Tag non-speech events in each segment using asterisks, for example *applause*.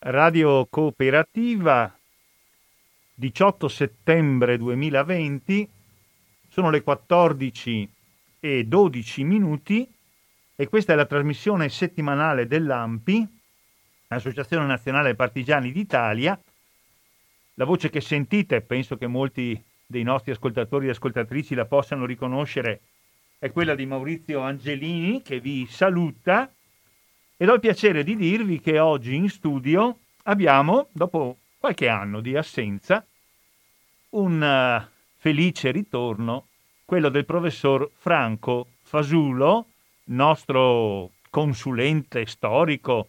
Radio Cooperativa, 18 settembre 2020, sono le 14 e 12 minuti e questa è la trasmissione settimanale dell'AMPI, Associazione Nazionale Partigiani d'Italia. La voce che sentite, penso che molti dei nostri ascoltatori e ascoltatrici la possano riconoscere, è quella di Maurizio Angelini che vi saluta ed ho il piacere di dirvi che oggi in studio abbiamo, dopo qualche anno di assenza, un uh, felice ritorno, quello del professor Franco Fasulo, nostro consulente storico,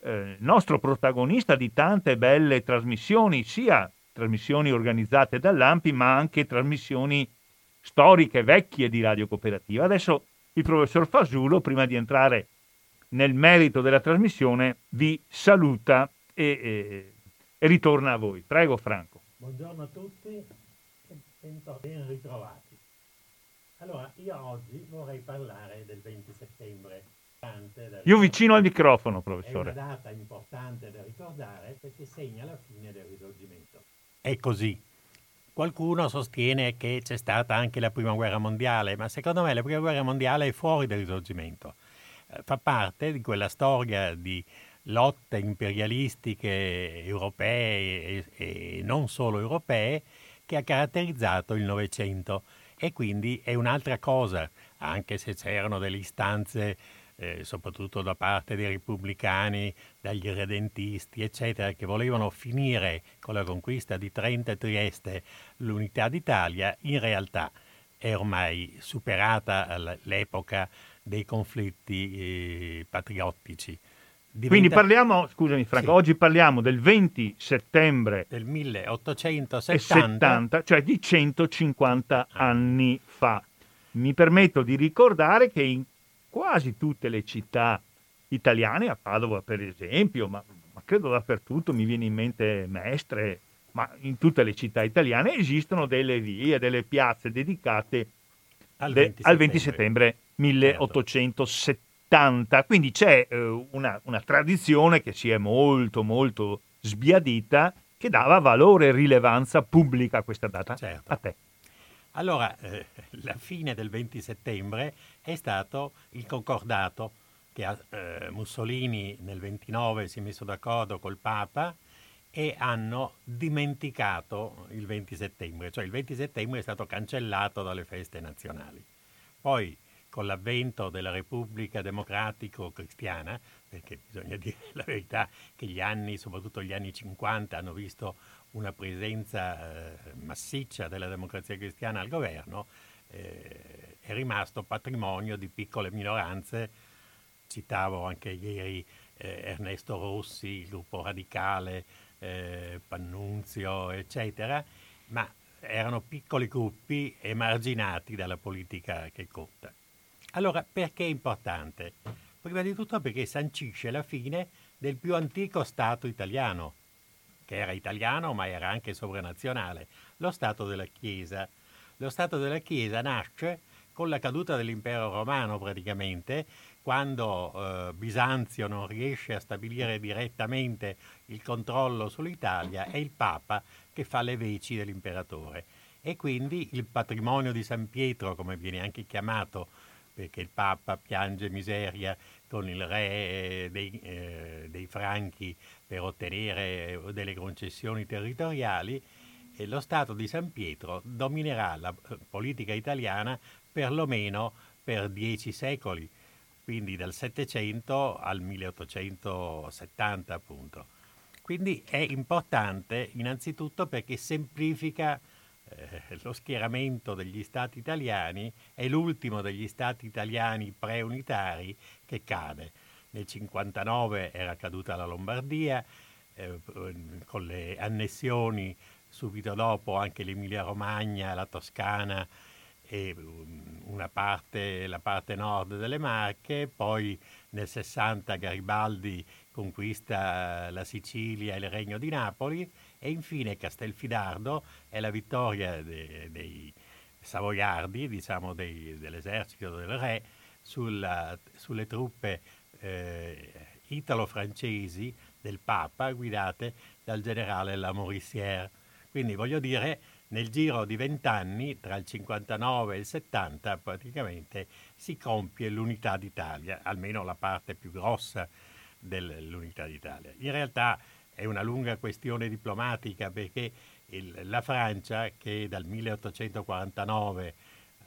eh, nostro protagonista di tante belle trasmissioni, sia trasmissioni organizzate dall'AMPI, ma anche trasmissioni storiche, vecchie di Radio Cooperativa. Adesso il professor Fasulo, prima di entrare nel merito della trasmissione, vi saluta e, e, e ritorna a voi. Prego Franco. Buongiorno a tutti e ben ritrovati. Allora, io oggi vorrei parlare del 20 settembre. Io vicino al microfono, professore. È una data importante da ricordare perché segna la fine del risorgimento. È così. Qualcuno sostiene che c'è stata anche la prima guerra mondiale, ma secondo me la prima guerra mondiale è fuori dal risorgimento. Fa parte di quella storia di lotte imperialistiche europee e, non solo europee che ha caratterizzato il Novecento. E quindi è un'altra cosa, anche se c'erano delle istanze eh, soprattutto da parte dei repubblicani, dagli redentisti, eccetera, che volevano finire con la conquista di Trento e Trieste l'unità d'Italia, in realtà è ormai superata l'epoca dei conflitti eh, patriottici. Diventa... Quindi parliamo, scusami Franco, sì. oggi parliamo del 20 settembre del 1870, cioè di 150 anni fa. Mi permetto di ricordare che in quasi tutte le città italiane, a Padova per esempio, ma, ma credo dappertutto, mi viene in mente Mestre, ma in tutte le città italiane esistono delle vie, delle piazze dedicate al 20 settembre, al 20 settembre 1870. 70, quindi c'è eh, una, una, tradizione che si è molto molto sbiadita che dava valore e rilevanza pubblica a questa data. Certo. A te. Allora, eh, la fine del 20 settembre è stato il concordato che eh, Mussolini nel 29 si è messo d'accordo col Papa e hanno dimenticato il 20 settembre, cioè il 20 settembre è stato cancellato dalle feste nazionali. Poi con l'avvento della Repubblica Democratico-Cristiana, perché bisogna *laughs* dire la verità che gli anni, soprattutto gli anni 50, hanno visto una presenza eh, massiccia della democrazia cristiana al governo, eh, è rimasto patrimonio di piccole minoranze. Citavo anche ieri eh, Ernesto Rossi, il gruppo radicale, eh, Pannunzio, eccetera, ma erano piccoli gruppi emarginati dalla politica che conta. Allora, perché è importante? Prima di tutto perché sancisce la fine del più antico Stato italiano, che era italiano ma era anche sovranazionale, lo Stato della Chiesa. Lo Stato della Chiesa nasce con la caduta dell'impero romano praticamente, quando eh, Bisanzio non riesce a stabilire direttamente il controllo sull'Italia, è il Papa che fa le veci dell'imperatore. E quindi il patrimonio di San Pietro, come viene anche chiamato perché il Papa piange miseria con il re eh, dei, eh, dei Franchi per ottenere eh, delle concessioni territoriali, e lo Stato di San Pietro dominerà la eh, politica italiana perlomeno per dieci secoli, quindi dal 700 al 1870 appunto. Quindi è importante innanzitutto perché semplifica eh, lo schieramento degli stati italiani è l'ultimo degli stati italiani preunitari che cade. Nel 59 era caduta la Lombardia, eh, con le annessioni subito dopo anche l'Emilia Romagna, la Toscana e una parte, la parte nord delle Marche, poi nel 60 Garibaldi conquista la Sicilia e il Regno di Napoli e infine Castelfidardo è la vittoria de, dei savoiardi, diciamo dei, dell'esercito del re, sulla, sulle truppe eh, italo-francesi del Papa guidate dal generale Lamoricière. Quindi voglio dire, nel giro di vent'anni, tra il 59 e il 70, praticamente si compie l'unità d'Italia, almeno la parte più grossa dell'unità d'Italia. In realtà è una lunga questione diplomatica perché il, la Francia, che dal 1849,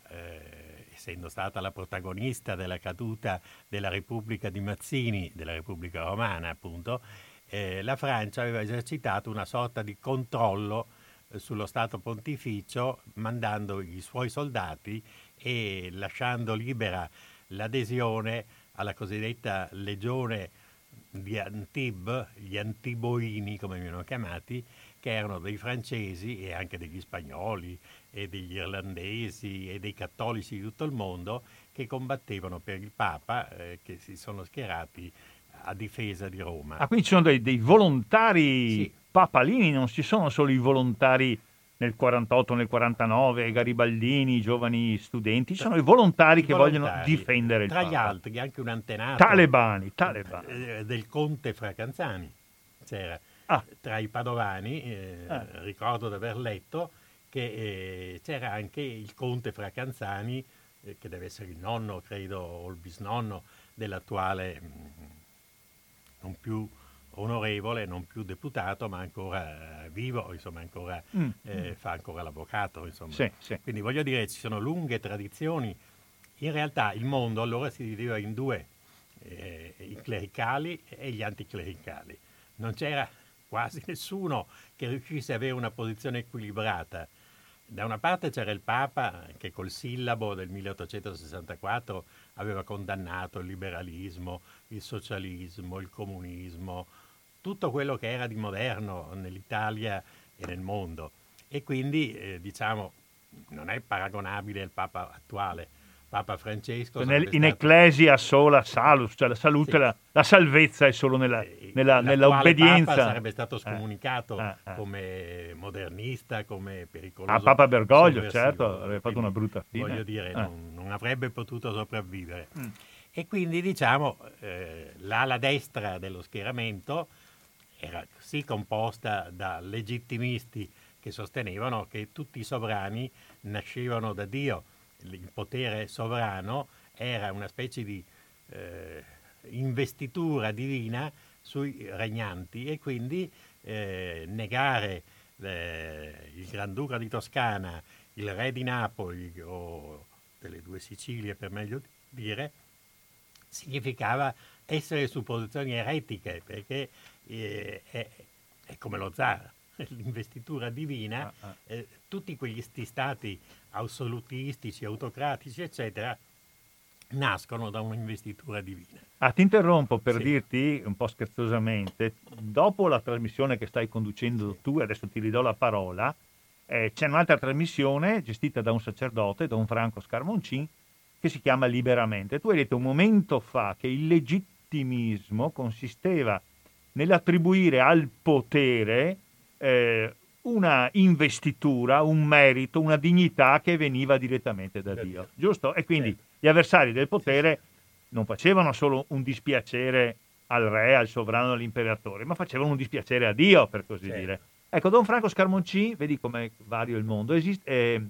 eh, essendo stata la protagonista della caduta della Repubblica di Mazzini, della Repubblica Romana appunto, eh, la Francia aveva esercitato una sorta di controllo eh, sullo Stato pontificio mandando i suoi soldati e lasciando libera l'adesione alla cosiddetta legione di Antibes, gli Antiboini come venivano chiamati, che erano dei francesi e anche degli spagnoli e degli irlandesi e dei cattolici di tutto il mondo che combattevano per il Papa, eh, che si sono schierati a difesa di Roma. Ah, quindi ci sono dei, dei volontari sì. papalini, non ci sono solo i volontari nel 48, nel 49, garibaldini, giovani studenti, sono i volontari, I che volontari, vogliono difendere il Tra Papa. gli altri anche un antenato talebani, talebani. Eh, del conte Fracanzani. C'era ah. tra i padovani, eh, ah. ricordo di aver letto che eh, c'era anche il conte Fracanzani, eh, che deve essere il nonno, credo, o il bisnonno dell'attuale mh, mm, non più onorevole, non più deputato, ma ancora vivo, insomma, ancora, mm. eh, fa ancora l'avvocato. Insomma. Sì, sì. Quindi voglio dire, ci sono lunghe tradizioni. In realtà il mondo allora si divideva in due, eh, i clericali e gli anticlericali. Non c'era quasi *laughs* nessuno che riuscisse ad avere una posizione equilibrata. Da una parte c'era il Papa che col sillabo del 1864 aveva condannato il liberalismo, il socialismo, il comunismo, tutto quello che era di moderno nell'Italia e nel mondo. E quindi, eh, diciamo, non è paragonabile al Papa attuale. Papa Francesco. Nel, in stato... Ecclesia sola salus, cioè la salute, sì. la, la, salvezza è solo nella, eh, nella, nella obbedienza. Papa sarebbe stato eh, scomunicato eh, eh, come modernista, come pericoloso. Ah, Papa Bergoglio, certo, avrebbe fatto una brutta fine. Voglio dire, eh. non, non, avrebbe potuto sopravvivere. Mm. E quindi, diciamo, l'ala destra dello schieramento era sì composta da legittimisti che sostenevano che tutti i sovrani nascevano da Dio, il potere sovrano era una specie di eh, investitura divina sui regnanti e quindi eh, negare eh, il Granduca di Toscana, il re di Napoli o delle due Sicilie per meglio dire, significava essere su posizioni eretiche perché eh, è, è, come lo zar, *laughs* l'investitura divina, ah, ah. Eh, tutti quegli stati assolutistici, autocratici, eccetera, nascono da un'investitura divina. Ah, ti interrompo per sì. dirti, un po' scherzosamente, dopo la trasmissione che stai conducendo sì. tu, adesso ti ridò la parola, eh, c'è un'altra trasmissione gestita da un sacerdote, da un Franco Scarmoncin, che si chiama Liberamente. Tu hai detto un momento fa che il legittimismo consisteva nell'attribuire al potere eh, una investitura, un merito, una dignità che veniva direttamente da Dio, giusto? E quindi gli avversari del potere non facevano solo un dispiacere al re, al sovrano, all'imperatore, ma facevano un dispiacere a Dio, per così sì. dire. Ecco, Don Franco Scarmonci, vedi come vario il mondo, esiste, eh,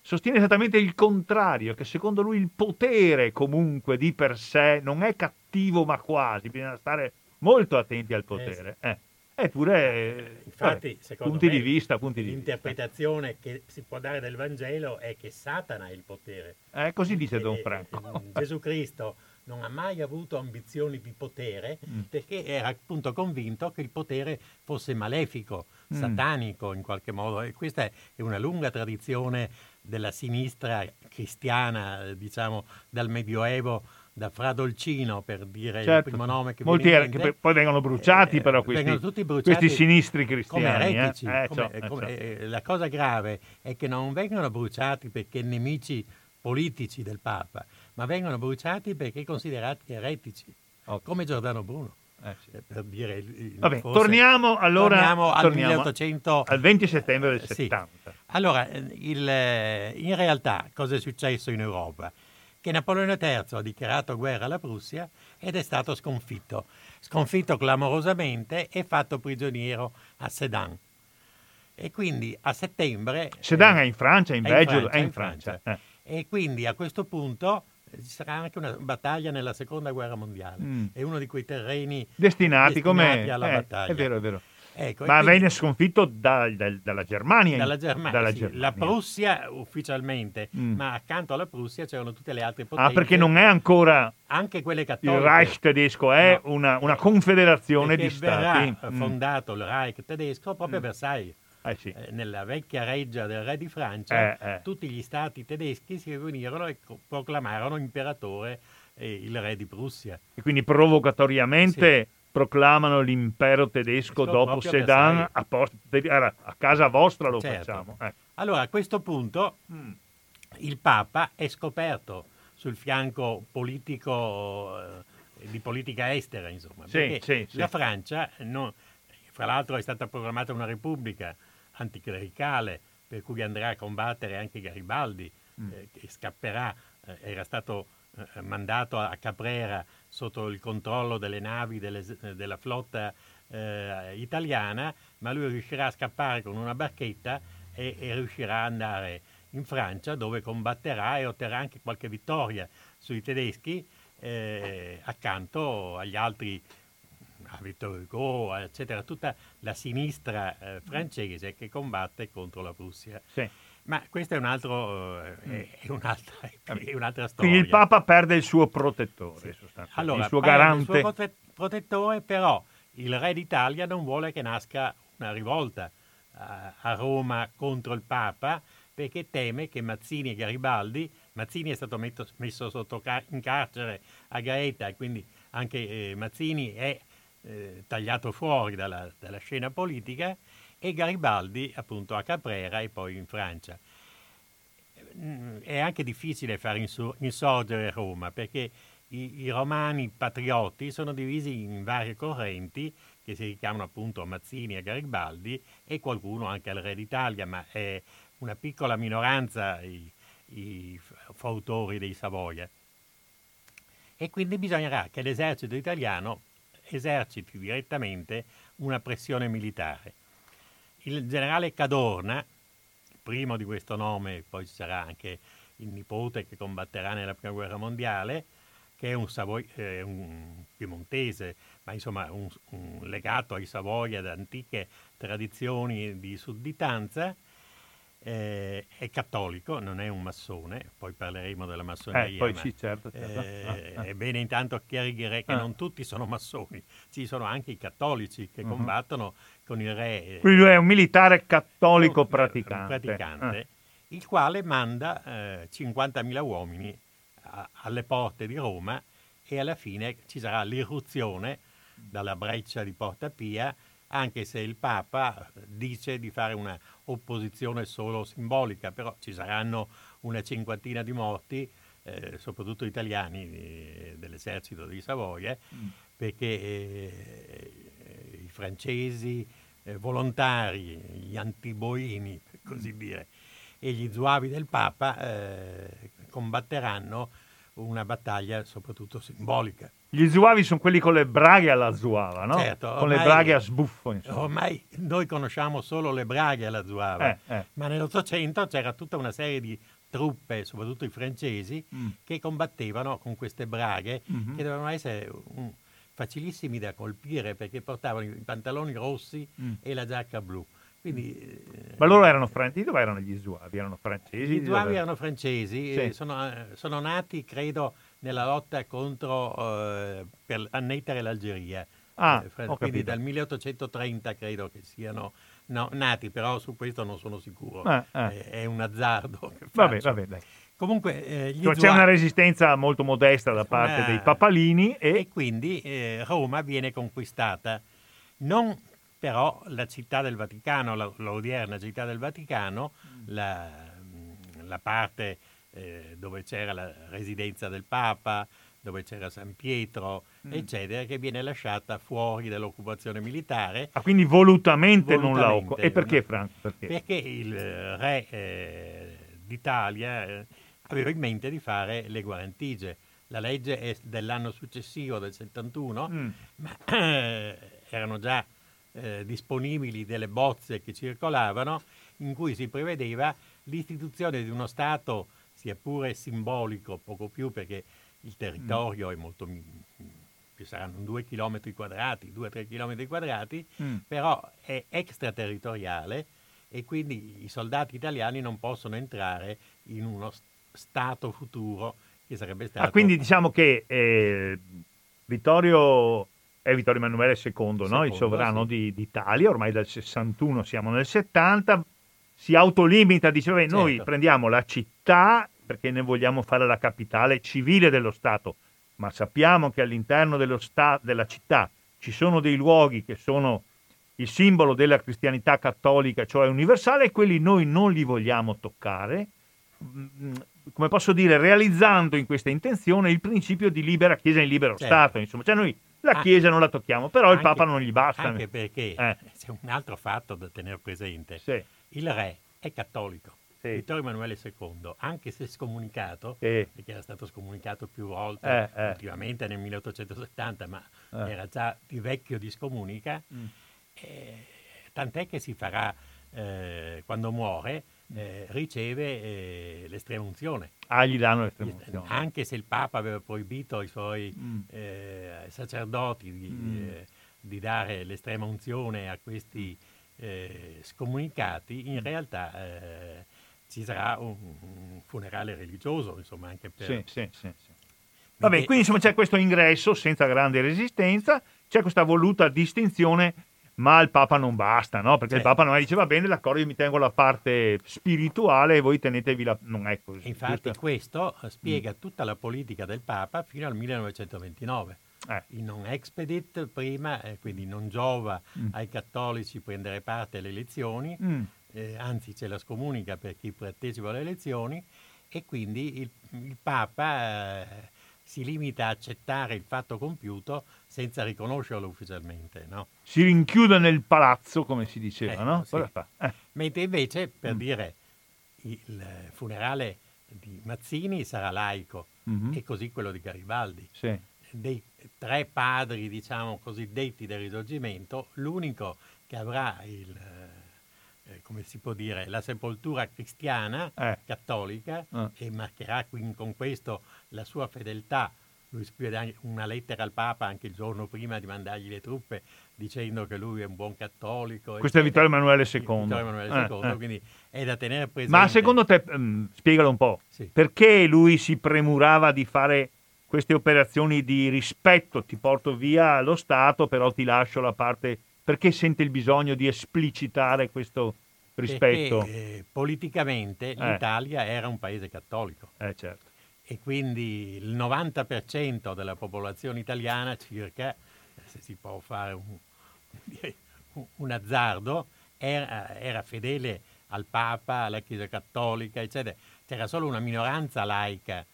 sostiene esattamente il contrario, che secondo lui il potere comunque di per sé non è cattivo ma quasi, bisogna stare molto attenti al potere. Eh, Eppure, eh, Infatti, secondo punti me, di vista, punti di l'interpretazione vista. che si può dare del Vangelo è che Satana ha il potere. Eh, così dice Don Franco. Gesù Cristo non ha mai avuto ambizioni di potere mm. perché era appunto convinto che il potere fosse malefico, mm. satanico in qualche modo. E questa è una lunga tradizione della sinistra cristiana, diciamo, dal Medioevo da Fra Dolcino per dire certo. il primo nome che Molti viene che poi vengono bruciati eh, però questi, bruciati questi, sinistri cristiani. Come eretici. Eh? Eh, come, cioè, come, cioè. La cosa grave è che non vengono bruciati perché nemici politici del Papa, ma vengono bruciati perché considerati eretici, okay. come Giordano Bruno. Eh, sì. Per dire Vabbè, forse, torniamo allora torniamo al, torniamo 1800, al 20 settembre del 70. Sì. Allora, il, in realtà cosa è successo in Europa? Che Napoleone III ha dichiarato guerra alla Prussia ed è stato sconfitto, sconfitto clamorosamente e fatto prigioniero a Sedan. E quindi a settembre... Sedan eh, è in Francia, in Belgio, è in Francia. Francia. Eh. E quindi a questo punto ci sarà anche una battaglia nella seconda guerra mondiale. Mm. È uno di quei terreni destinati, destinati alla eh, battaglia. È vero, è vero. Ecco, Ma quindi, venne sconfitto da, da, dalla Germania. Dalla Germania, dalla sì. Germania. La Prussia ufficialmente, mm. ma accanto alla Prussia c'erano tutte le altre potenze. Ah, perché non è ancora... Anche quelle cattoliche. Il Reich tedesco è no. una, una, confederazione di stati. mm. fondato il Reich tedesco proprio a mm. Versailles. Eh sì. eh, nella vecchia reggia del re di Francia, eh, eh. tutti gli stati tedeschi si riunirono e proclamarono imperatore il re di Prussia. E quindi provocatoriamente sì. Proclamano l'impero tedesco Questo dopo Sedan a, post- a, casa vostra lo certo. facciamo. Eh. Allora a questo punto mm. il Papa è scoperto sul fianco politico eh, di politica estera, insomma, sì, sì, la Francia, non, fra l'altro è stata proclamata una repubblica, anticlericale, per cui andrà a combattere anche Garibaldi, mm. eh, che scapperà, eh, era stato eh, mandato a Caprera sotto il controllo delle navi delle, della flotta eh, italiana, ma lui riuscirà a scappare con una barchetta e, e riuscirà ad andare in Francia dove combatterà e otterrà anche qualche vittoria sui tedeschi eh, accanto agli altri a Vittor Hugo, eccetera, tutta la sinistra eh, francese che combatte contro la Prussia. Sì. Ma questa è, un altro, eh, è, un'altra, è, un'altra, *laughs* storia. Quindi il Papa perde il suo protettore, sì. allora, il suo garante. Il suo protettore, però il re d'Italia non vuole che nasca una rivolta a, a Roma contro il Papa perché teme che Mazzini e Garibaldi, Mazzini è stato messo, messo sotto car- in carcere a Gaeta e quindi anche eh, Mazzini è eh, tagliato fuori dalla, dalla, scena politica e Garibaldi appunto a Caprera e poi in Francia. È anche difficile far insorgere Roma perché i, i, romani patrioti sono divisi in varie correnti che si richiamano appunto a Mazzini e a Garibaldi e qualcuno anche al re d'Italia, ma è una piccola minoranza i, i fautori dei Savoia. E quindi bisognerà che l'esercito italiano eserciti direttamente una pressione militare. Il generale Cadorna, primo di questo nome, poi ci sarà anche il nipote che combatterà nella prima guerra mondiale, che è un, Savoy- eh, un piemontese, ma insomma un, un legato ai Savoia da antiche tradizioni di sudditanza, eh, è cattolico, non è un massone, poi parleremo della massoneria. Eh, poi sì, certo. certo. Eh, ah, ah. È bene intanto chiarire che ah. non tutti sono massoni, ci sono anche i cattolici che uh-huh. combattono con il re. Eh, Quindi lui è un militare cattolico no, praticante. praticante ah. Il quale manda 50.000 eh, uomini a, alle porte di Roma e alla fine ci sarà l'irruzione dalla breccia di Porta Pia anche se il Papa dice di fare una opposizione solo simbolica, però ci saranno una cinquantina di morti, eh, soprattutto italiani eh, dell'esercito di Savoia, mm. perché eh, francesi eh, volontari, gli antiboini, per così mm. dire, e gli zuavi del Papa eh, combatteranno una battaglia soprattutto simbolica. Gli zuavi sono quelli con le braghe alla zuava, no? Certo, con le braghe a sbuffo. Insomma. Ormai noi conosciamo solo le braghe alla zuava, eh, eh. ma nell'Ottocento c'era tutta una serie di truppe, soprattutto i francesi, mm. che combattevano con queste braghe mm-hmm. che dovevano essere um, facilissimi da colpire perché portavano i pantaloni rossi mm. e la giacca blu. Quindi, eh, Ma loro erano francesi? Dove erano gli Zuavi? Erano francesi? Gli Zuavi erano francesi, sì. sono, eh, sono, nati, credo, nella lotta contro eh, per annettere l'Algeria. Ah, eh, quindi capito. dal 1830 credo che siano no, nati, però su questo non sono sicuro. Eh, eh. È, è, un azzardo. vabbè, vabbè, dai. Comunque, eh, cioè, c'è una resistenza molto modesta da parte una... dei papalini e, e quindi Roma viene conquistata non però la città del Vaticano, la, l'odierna città del Vaticano, mm. la, la parte eh, dove c'era la residenza del Papa, dove c'era San Pietro, mm. eccetera, che viene lasciata fuori dall'occupazione militare. Ah, quindi volutamente, volutamente non la occupa. E perché, Franco? Perché? Perché il re eh, d'Italia eh, aveva in mente di fare le guarentigie la legge è dell'anno successivo, del 71, mm. ma eh, erano già eh, disponibili delle bozze che circolavano in cui si prevedeva l'istituzione di uno Stato, sia pure simbolico, poco più perché il territorio mm. è molto più saranno due chilometri quadrati, due o tre chilometri quadrati, mm. però è extraterritoriale e quindi i soldati italiani non possono entrare in uno Stato futuro che sarebbe ah, stato... Ah, quindi diciamo che eh, Vittorio è Vittorio Emanuele II, Secondo, no? il sovrano sì. di, d'Italia, ormai dal 61 siamo nel 70, si autolimita, dice certo. noi prendiamo la città perché ne vogliamo fare la capitale civile dello Stato, ma sappiamo che all'interno sta- della città ci sono dei luoghi che sono il simbolo della cristianità cattolica, cioè universale, e quelli noi non li vogliamo toccare, mm, come posso dire, realizzando in questa intenzione il principio di libera Chiesa in libero certo. Stato. Insomma, cioè noi la ah, Chiesa non la tocchiamo, però anche, il Papa non gli basta. Anche perché eh. c'è un altro fatto da tenere presente. Sì. Il re è cattolico. Sì. Vittorio Emanuele II, anche se scomunicato, sì. perché era stato scomunicato più volte, eh, eh. ultimamente nel 1870, ma eh. era già di vecchio di scomunica, mm. Eh, tant'è che si farà, eh, quando muore, eh, riceve eh, l'estrema unzione. Ah, gli danno l'estrema unzione. Anche se il Papa aveva proibito ai suoi mm. eh, sacerdoti di, mm. Eh, di, dare l'estrema unzione a questi eh, scomunicati, in realtà eh, ci sarà un, un, funerale religioso, insomma, anche per... Sì, sì, sì. sì. Vabbè, quindi insomma c'è questo ingresso senza grande resistenza, c'è questa voluta distinzione ma il Papa non basta, no? Perché sì. il Papa non dice va bene, d'accordo, io mi tengo la parte spirituale e voi tenetevi la... non è così. Infatti giusto? questo eh, spiega mm. tutta la politica del Papa fino al 1929. Eh. Il non expedit prima, eh, quindi non giova mm. ai cattolici prendere parte alle elezioni, mm. eh, anzi c'è la scomunica per chi partecipa alle elezioni e quindi il, il Papa eh, si limita a accettare il fatto compiuto senza riconoscerlo ufficialmente. No? Si rinchiude nel palazzo, come si diceva, ecco, no? Sì. Eh. Mentre invece, per mm. dire, il funerale di Mazzini sarà laico mm-hmm. e così quello di Garibaldi. Sì. Dei tre padri, diciamo, cosiddetti del risorgimento, l'unico che avrà il, eh, come si può dire, la sepoltura cristiana, eh. cattolica, eh. e marcherà quindi con questo la sua fedeltà. Lui scrive una lettera al Papa anche il giorno prima di mandargli le truppe dicendo che lui è un buon cattolico. Questo è Vittorio Emanuele II. Vittorio Emanuele II, eh, eh. quindi è da tenere presente. Ma secondo te, um, spiegalo un po', sì. perché lui si premurava di fare queste operazioni di rispetto? Ti porto via lo Stato, però ti lascio la parte... Perché sente il bisogno di esplicitare questo rispetto? Perché, eh, politicamente eh. l'Italia era un paese cattolico. Eh, certo e quindi il 90% della popolazione italiana circa, se si può fare un, *laughs* un azzardo, era, era, fedele al Papa, alla Chiesa Cattolica, eccetera. C'era solo una minoranza laica,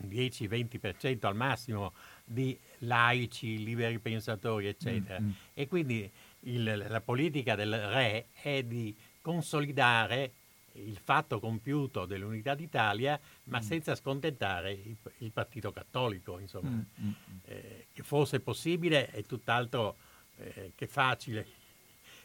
un 10-20% al massimo, di laici, liberi pensatori, eccetera. Mm-hmm. E quindi il, la politica del re è di consolidare il fatto compiuto dell'unità d'Italia, ma mm. senza scontentare il, il, Partito Cattolico, insomma. Mm, mm, mm. Eh, che fosse possibile è tutt'altro eh, che facile.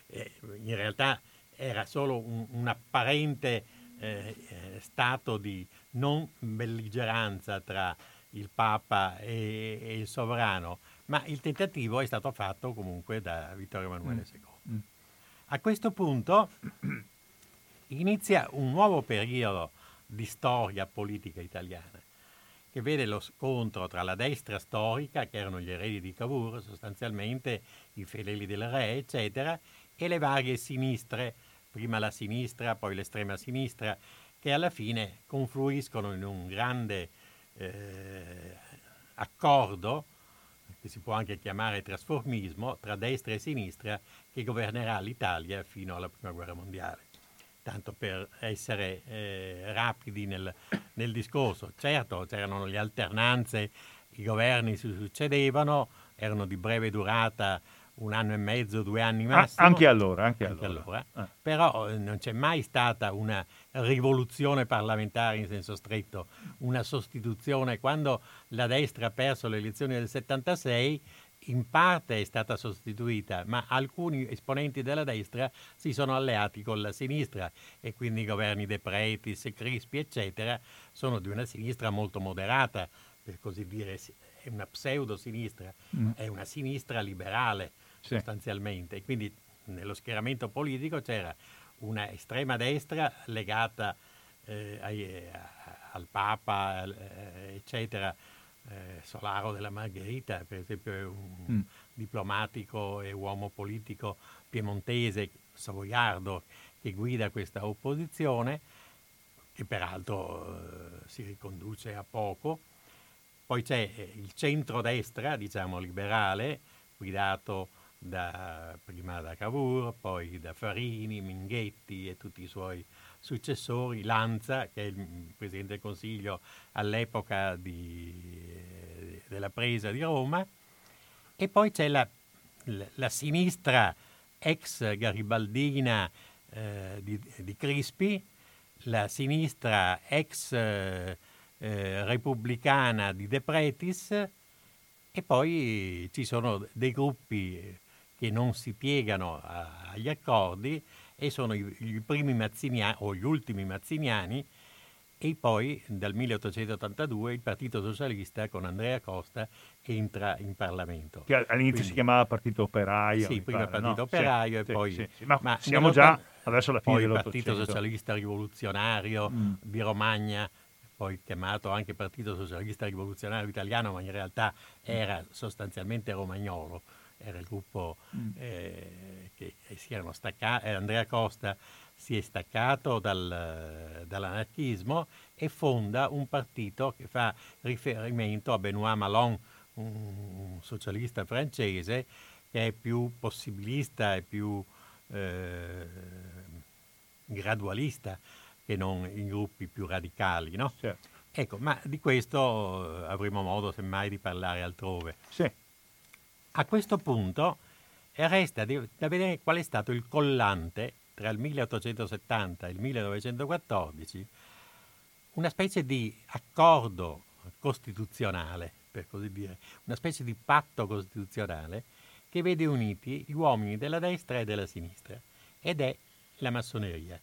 Eh, in realtà era solo un, un apparente eh, stato di non belligeranza tra il Papa e, e, il sovrano, ma il tentativo è stato fatto comunque da Vittorio Emanuele II. Mm. A questo punto inizia un nuovo periodo di storia politica italiana che vede lo scontro tra la destra storica, che erano gli eredi di Cavour, sostanzialmente i fedeli del re, eccetera, e le varie sinistre, prima la sinistra, poi l'estrema sinistra, che alla fine confluiscono in un grande eh, accordo, che si può anche chiamare trasformismo, tra destra e sinistra, che governerà l'Italia fino alla Prima Guerra Mondiale tanto per essere eh, rapidi nel, nel, discorso. Certo, c'erano le alternanze, i governi si succedevano, erano di breve durata un anno e mezzo, due anni massimo. Ah, anche allora, anche, anche allora. allora. Ah. Però eh, non c'è mai stata una rivoluzione parlamentare in senso stretto, una sostituzione. Quando la destra ha perso le elezioni del 76, in parte è stata sostituita, ma alcuni esponenti della destra si sono alleati con la sinistra e quindi i governi De Pretis, Crispi, eccetera, sono di una sinistra molto moderata, per così dire, è una pseudo-sinistra, mm. è una sinistra liberale sì. sostanzialmente. Quindi nello schieramento politico c'era una estrema destra legata eh, ai, al Papa, eh, eccetera, eh, Solaro della Margherita, per esempio, è un mm. diplomatico e uomo politico piemontese, savoiardo, che guida questa opposizione, che peraltro eh, si riconduce a poco. Poi c'è eh, il centrodestra, diciamo liberale, guidato da, prima da Cavour, poi da Farini, Minghetti e tutti i suoi successori, Lanza, che è il Presidente del Consiglio all'epoca di, della presa di Roma, e poi c'è la, la, sinistra ex garibaldina eh, di, di, Crispi, la sinistra ex eh, repubblicana di De Pretis e poi ci sono dei gruppi che non si piegano a, agli accordi e sono i, i primi mazziniani o gli ultimi mazziniani e poi dal 1882 il Partito Socialista con Andrea Costa entra in Parlamento. Che all'inizio Quindi, si chiamava Partito Operaio. Sì, prima pare, Partito no? Operaio sì, e poi... Sì, sì, ma, ma, siamo già adesso alla fine poi il Partito Socialista Rivoluzionario mm. di Romagna, poi chiamato anche Partito Socialista Rivoluzionario Italiano, ma in realtà era sostanzialmente romagnolo era il gruppo mm. eh, che si erano staccati, eh, Andrea Costa si è staccato dal, dall'anarchismo e fonda un partito che fa riferimento a Benoît Malon, un socialista francese che è più possibilista e più eh, gradualista che non in gruppi più radicali. No? Certo. Ecco, ma di questo eh, avremo modo semmai di parlare altrove. Sì. A questo punto resta da vedere qual è stato il collante tra il 1870 e il 1914, una specie di accordo costituzionale, per così dire, una specie di patto costituzionale che vede uniti gli uomini della destra e della sinistra ed è la massoneria.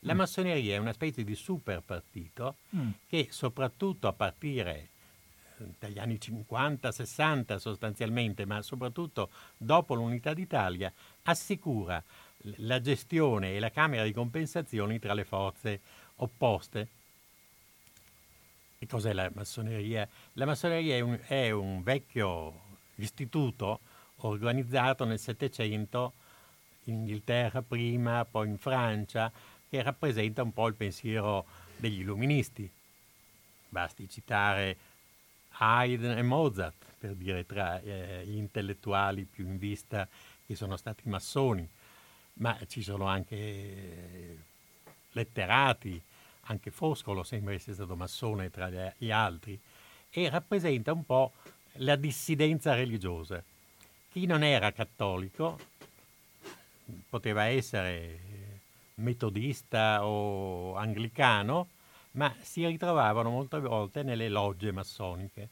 La mm. massoneria è una specie di super partito mm. che soprattutto a partire dagli anni 50-60 sostanzialmente, ma soprattutto dopo l'unità d'Italia, assicura la gestione e la Camera di compensazioni tra le forze opposte. E cos'è la massoneria? La massoneria è un, è un vecchio istituto organizzato nel Settecento in Inghilterra prima, poi in Francia, che rappresenta un po' il pensiero degli illuministi. Basti citare Haydn e Mozart, per dire tra eh, gli intellettuali più in vista che sono stati massoni, ma ci sono anche eh, letterati, anche Foscolo sembra essere stato massone tra gli altri, e rappresenta un po' la dissidenza religiosa. Chi non era cattolico poteva essere metodista o anglicano, ma si ritrovavano molte volte nelle logge massoniche.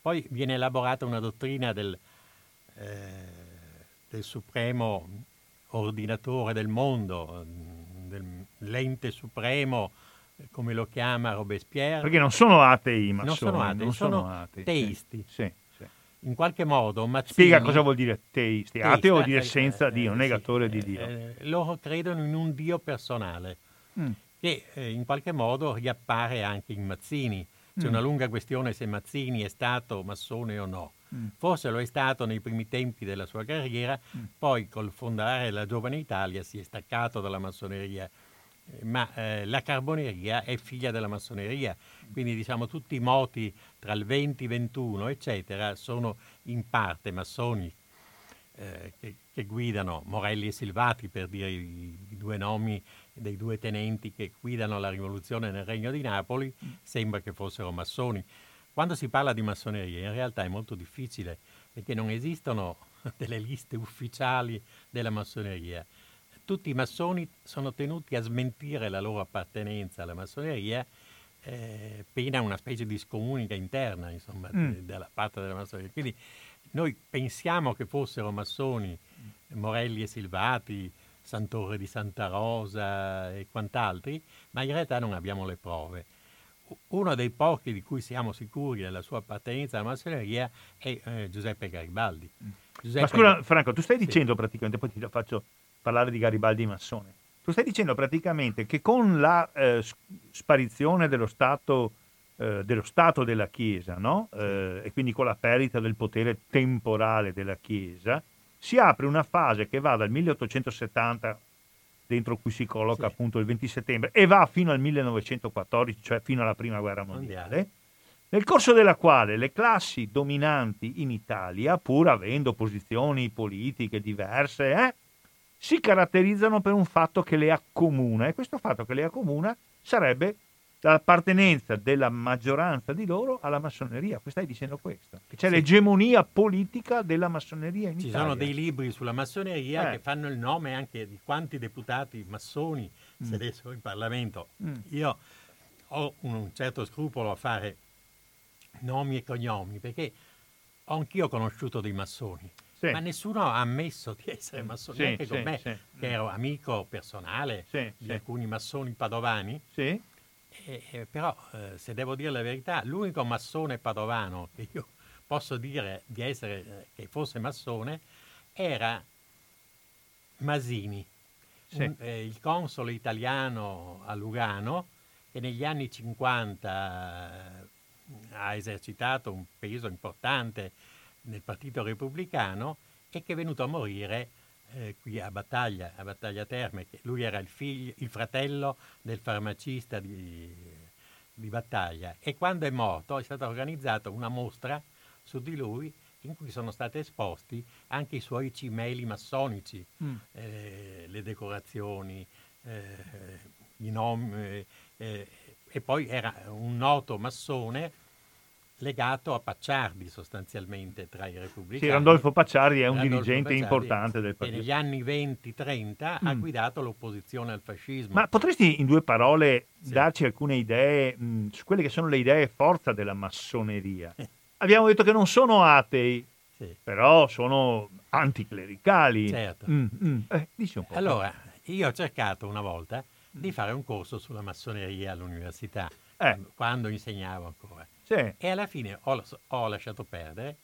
Poi viene elaborata una dottrina del, eh, del supremo ordinatore del mondo, dell'ente supremo, come lo chiama Robespierre. Perché non sono atei, ma non sono, atei, non sono, sono atei, teisti. Sì, sì. In qualche modo Mazzini, Spiega cosa vuol dire teisti. Ateo vuol dire senza eh, Dio, eh, negatore sì, di Dio. Eh, loro credono in un Dio personale. Mm che eh, in qualche modo riappare anche in Mazzini. C'è mm. una lunga questione se Mazzini è stato massone o no. Mm. Forse lo è stato nei primi tempi della sua carriera, mm. poi col fondare la Giovane Italia si è staccato dalla massoneria. Eh, ma eh, la carboneria è figlia della massoneria, quindi diciamo tutti i moti tra il 20, 21, eccetera, sono in parte massoni eh, che, che, guidano Morelli e Silvati, per dire i, i due nomi dei due tenenti che guidano la rivoluzione nel Regno di Napoli, sembra che fossero massoni. Quando si parla di massoneria in realtà è molto difficile perché non esistono *laughs* delle liste ufficiali della massoneria. Tutti i massoni sono tenuti a smentire la loro appartenenza alla massoneria, eh, pena una specie di scomunica interna, insomma, mm. de, dalla parte della massoneria. Quindi noi pensiamo che fossero massoni Morelli e Silvati, Santore di Santa Rosa e quant'altri, ma in realtà non abbiamo le prove. Uno dei pochi di cui siamo sicuri della sua appartenenza alla massoneria è eh, Giuseppe Garibaldi. Mm. Giuseppe ma scusa Franco, tu stai sì. dicendo praticamente, poi ti faccio parlare di Garibaldi massone, tu stai dicendo praticamente che con la eh, sparizione dello Stato, eh, dello Stato della Chiesa, no? eh, e quindi con la perdita del potere temporale della Chiesa, si apre una fase che va dal 1870 dentro cui si colloca sì. appunto il 20 settembre e va fino al 1914, cioè fino alla prima guerra mondiale, nel corso della quale le classi dominanti in Italia, pur avendo posizioni politiche diverse, eh, si caratterizzano per un fatto che le accomuna e questo fatto che le accomuna sarebbe l'appartenenza della maggioranza di loro alla massoneria. Stai dicendo questo? Che c'è sì. l'egemonia politica della massoneria in Ci Italia. Ci sono dei libri sulla massoneria eh. che fanno il nome anche di quanti deputati massoni mm. sedessero in Parlamento. Mm. Io ho un certo scrupolo a fare nomi e cognomi perché ho anch'io conosciuto dei massoni. Sì. Ma nessuno ha ammesso di essere massone, sì, neanche con me, che ero amico personale di alcuni massoni padovani. Eh, eh, però, eh, se devo dire la verità, l'unico massone padovano che io posso dire di essere, eh, che fosse massone, era Masini, un, eh, il console italiano a Lugano, che negli anni 50 eh, ha esercitato un peso importante nel Partito Repubblicano e che è venuto a morire eh, qui a Battaglia, a Battaglia Terme. Lui era il, figlio, il fratello del farmacista di, di, Battaglia e quando è morto è stata organizzata una mostra su di lui in cui sono stati esposti anche i suoi cimeli massonici, mm. eh, le decorazioni, eh, i nomi, eh, eh, e poi era un noto massone legato a Pacciardi sostanzialmente tra i repubblicani. Sì, Randolfo Pacciardi è un Randolfo dirigente Pacciardi, importante del partito. E negli anni 20-30 mm. ha guidato l'opposizione al fascismo. Ma potresti in due parole sì. darci alcune idee mh, su quelle che sono le idee forza della massoneria? Abbiamo detto che non sono atei, sì. però sono anticlericali. Certo. Mm, mm. Eh, dici un po'. Allora, io ho cercato una volta di fare un corso sulla massoneria all'università, eh. quando insegnavo ancora. Sì. E alla fine ho, ho, lasciato perdere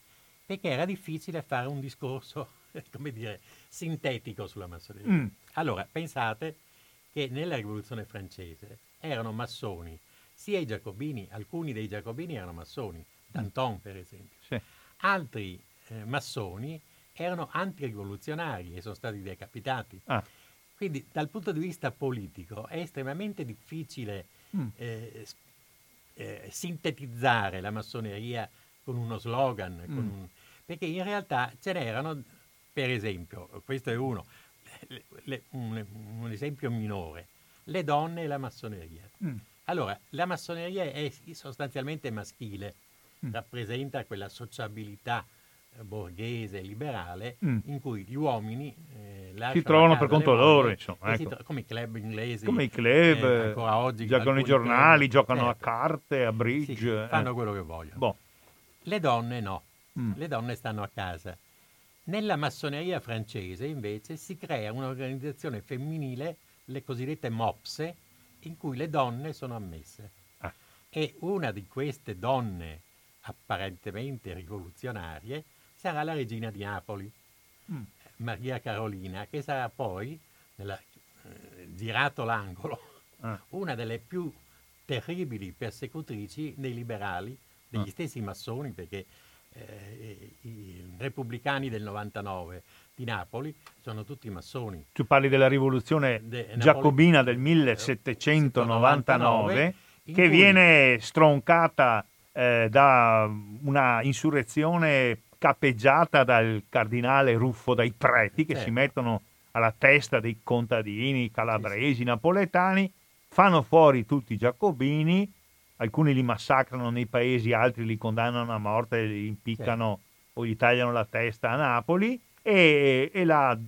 perché era difficile fare un discorso, *laughs* come dire, sintetico sulla massoneria. Mm. Allora, pensate che nella rivoluzione francese erano massoni, sia i giacobini, alcuni dei giacobini erano massoni, Danton per esempio. Sì. Altri eh, massoni erano antirivoluzionari e sono stati decapitati. Ah. Quindi dal punto di vista politico è estremamente difficile mm. eh, eh, sintetizzare la massoneria con uno slogan, mm. con un, perché in realtà ce n'erano, per esempio, questo è uno, le, le, un, un, esempio minore, le donne e la massoneria. Mm. Allora, la massoneria è sostanzialmente maschile, mm. rappresenta quella sociabilità borghese, liberale, mm. in cui gli uomini eh, si trovano per conto loro, insomma, ecco. tro- come i club inglesi, come i club, eh, ancora oggi giocano i giornali, club, giocano certo. a carte, a bridge, sì, eh. fanno quello che vogliono. Boh. Le donne no, mm. le donne stanno a casa. Nella massoneria francese, invece, si crea un'organizzazione femminile, le cosiddette MOPSE, in cui le donne sono ammesse. Ah. E una di queste donne apparentemente rivoluzionarie sarà la regina di Napoli, mm. Maria Carolina, che sarà poi, nella, eh, girato l'angolo, ah. una delle più terribili persecutrici dei liberali, degli ah. stessi massoni, perché eh, i repubblicani del 99 di Napoli sono tutti massoni. Tu parli della rivoluzione De, giacobina del 1799, che cui... viene stroncata eh, da una insurrezione capeggiata dal cardinale Ruffo dai preti che eh. si mettono alla testa dei contadini calabresi, sì, napoletani, fanno fuori tutti i giacobini, alcuni li massacrano nei paesi, altri li condannano a morte, li impiccano sì. o gli tagliano la testa a Napoli e, e la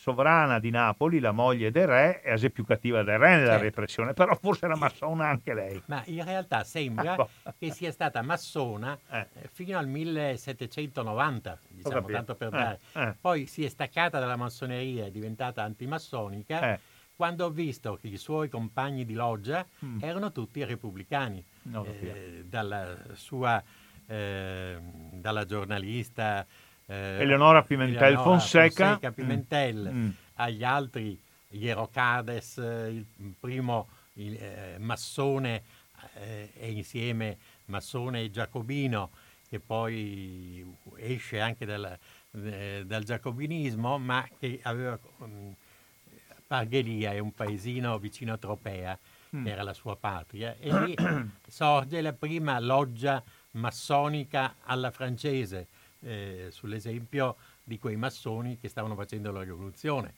sovrana di Napoli, la moglie del re, è più cattiva del re nella certo. repressione, però forse era massona anche lei. Ma in realtà sembra ah, che sia stata massona eh. eh fino al 1790, diciamo, tanto per eh, dare. Eh. Poi si è staccata dalla massoneria, è diventata antimassonica, eh. quando ho visto che i suoi compagni di loggia mm. erano tutti repubblicani. Eh, dalla sua, dalla giornalista eh, Eleonora Pimentel Eleonora Fonseca, Fonseca mm. Pimentel, mm. agli altri Hierocades, il primo il, eh, massone eh, e insieme massone e giacobino che poi esce anche dal, eh, dal giacobinismo ma che aveva um, Parghelia è un paesino vicino a Tropea mm. che era la sua patria e *coughs* lì sorge la prima loggia massonica alla francese eh, sull'esempio di quei massoni che stavano facendo la rivoluzione.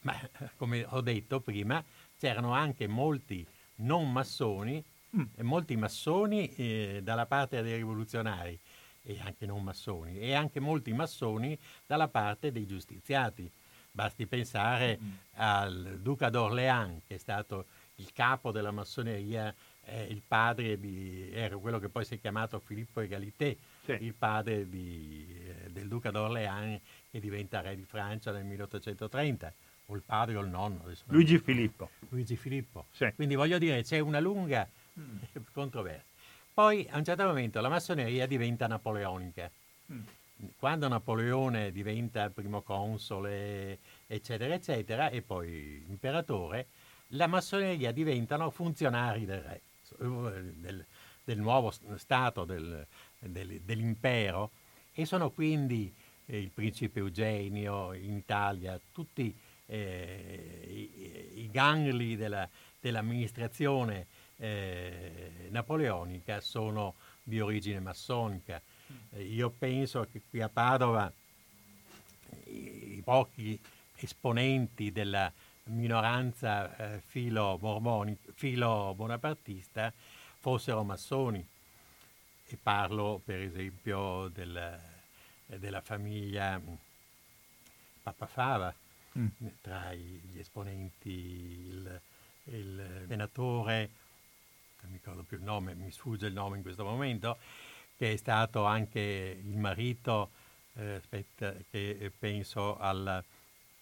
Ma come ho detto prima, c'erano anche molti non massoni, mm. molti massoni eh, dalla parte dei rivoluzionari e anche non massoni, e anche molti massoni dalla parte dei giustiziati. Basti pensare mm. al Duca d'Orléans, che è stato il capo della massoneria, eh, il padre di, era quello che poi si è chiamato Filippo Egalité, sì. il padre di, eh, del duca d'Orléans che diventa re di Francia nel 1830, o il padre o il nonno. Luigi Filippo. Luigi Filippo. Sì. Quindi voglio dire, c'è una lunga mm. *laughs* controversia. Poi a un certo momento la massoneria diventa napoleonica. Mm. Quando Napoleone diventa primo console, eccetera, eccetera, e poi imperatore, la massoneria diventano funzionari del re, del, del nuovo Stato, del, del, dell'impero e sono quindi eh, il principe Eugenio in Italia, tutti eh, i, i, gangli della, dell'amministrazione eh, napoleonica sono di origine massonica. Eh, io penso che qui a Padova i, i pochi esponenti della minoranza eh, filo, filo bonapartista fossero massoni e parlo per esempio del, della famiglia Papa Fava, mm. tra gli esponenti il, il senatore, non mi ricordo più il nome, mi sfugge il nome in questo momento, che è stato anche il marito, eh, aspetta, che penso al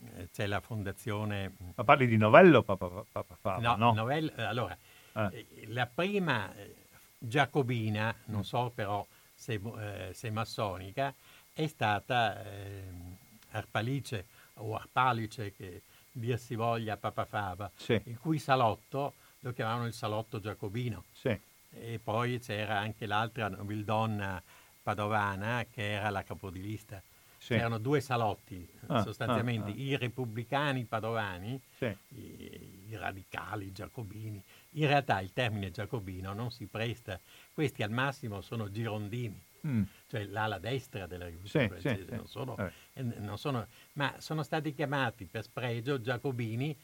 eh, c'è la fondazione. Ma parli di Novello Papa, Papa Fava? No, no? Novello, allora, eh. la prima giacobina, non so però se, eh, se massonica, è stata eh, Arpalice o Arpalice, che dir si voglia Papa Fava, sì. il cui salotto lo chiamavano il salotto giacobino. Sì. E poi c'era anche l'altra nobildonna padovana che era la capodilista. Sì. C'erano due salotti, ah, sostanzialmente ah, ah. i repubblicani padovani, sì. i, i radicali giacobini, in realtà il termine giacobino non si presta, questi al massimo sono girondini, mm. cioè l'ala destra della rivoluzione sì, francese, sì, non, sono, eh. non sono, ma sono stati chiamati per spregio giacobini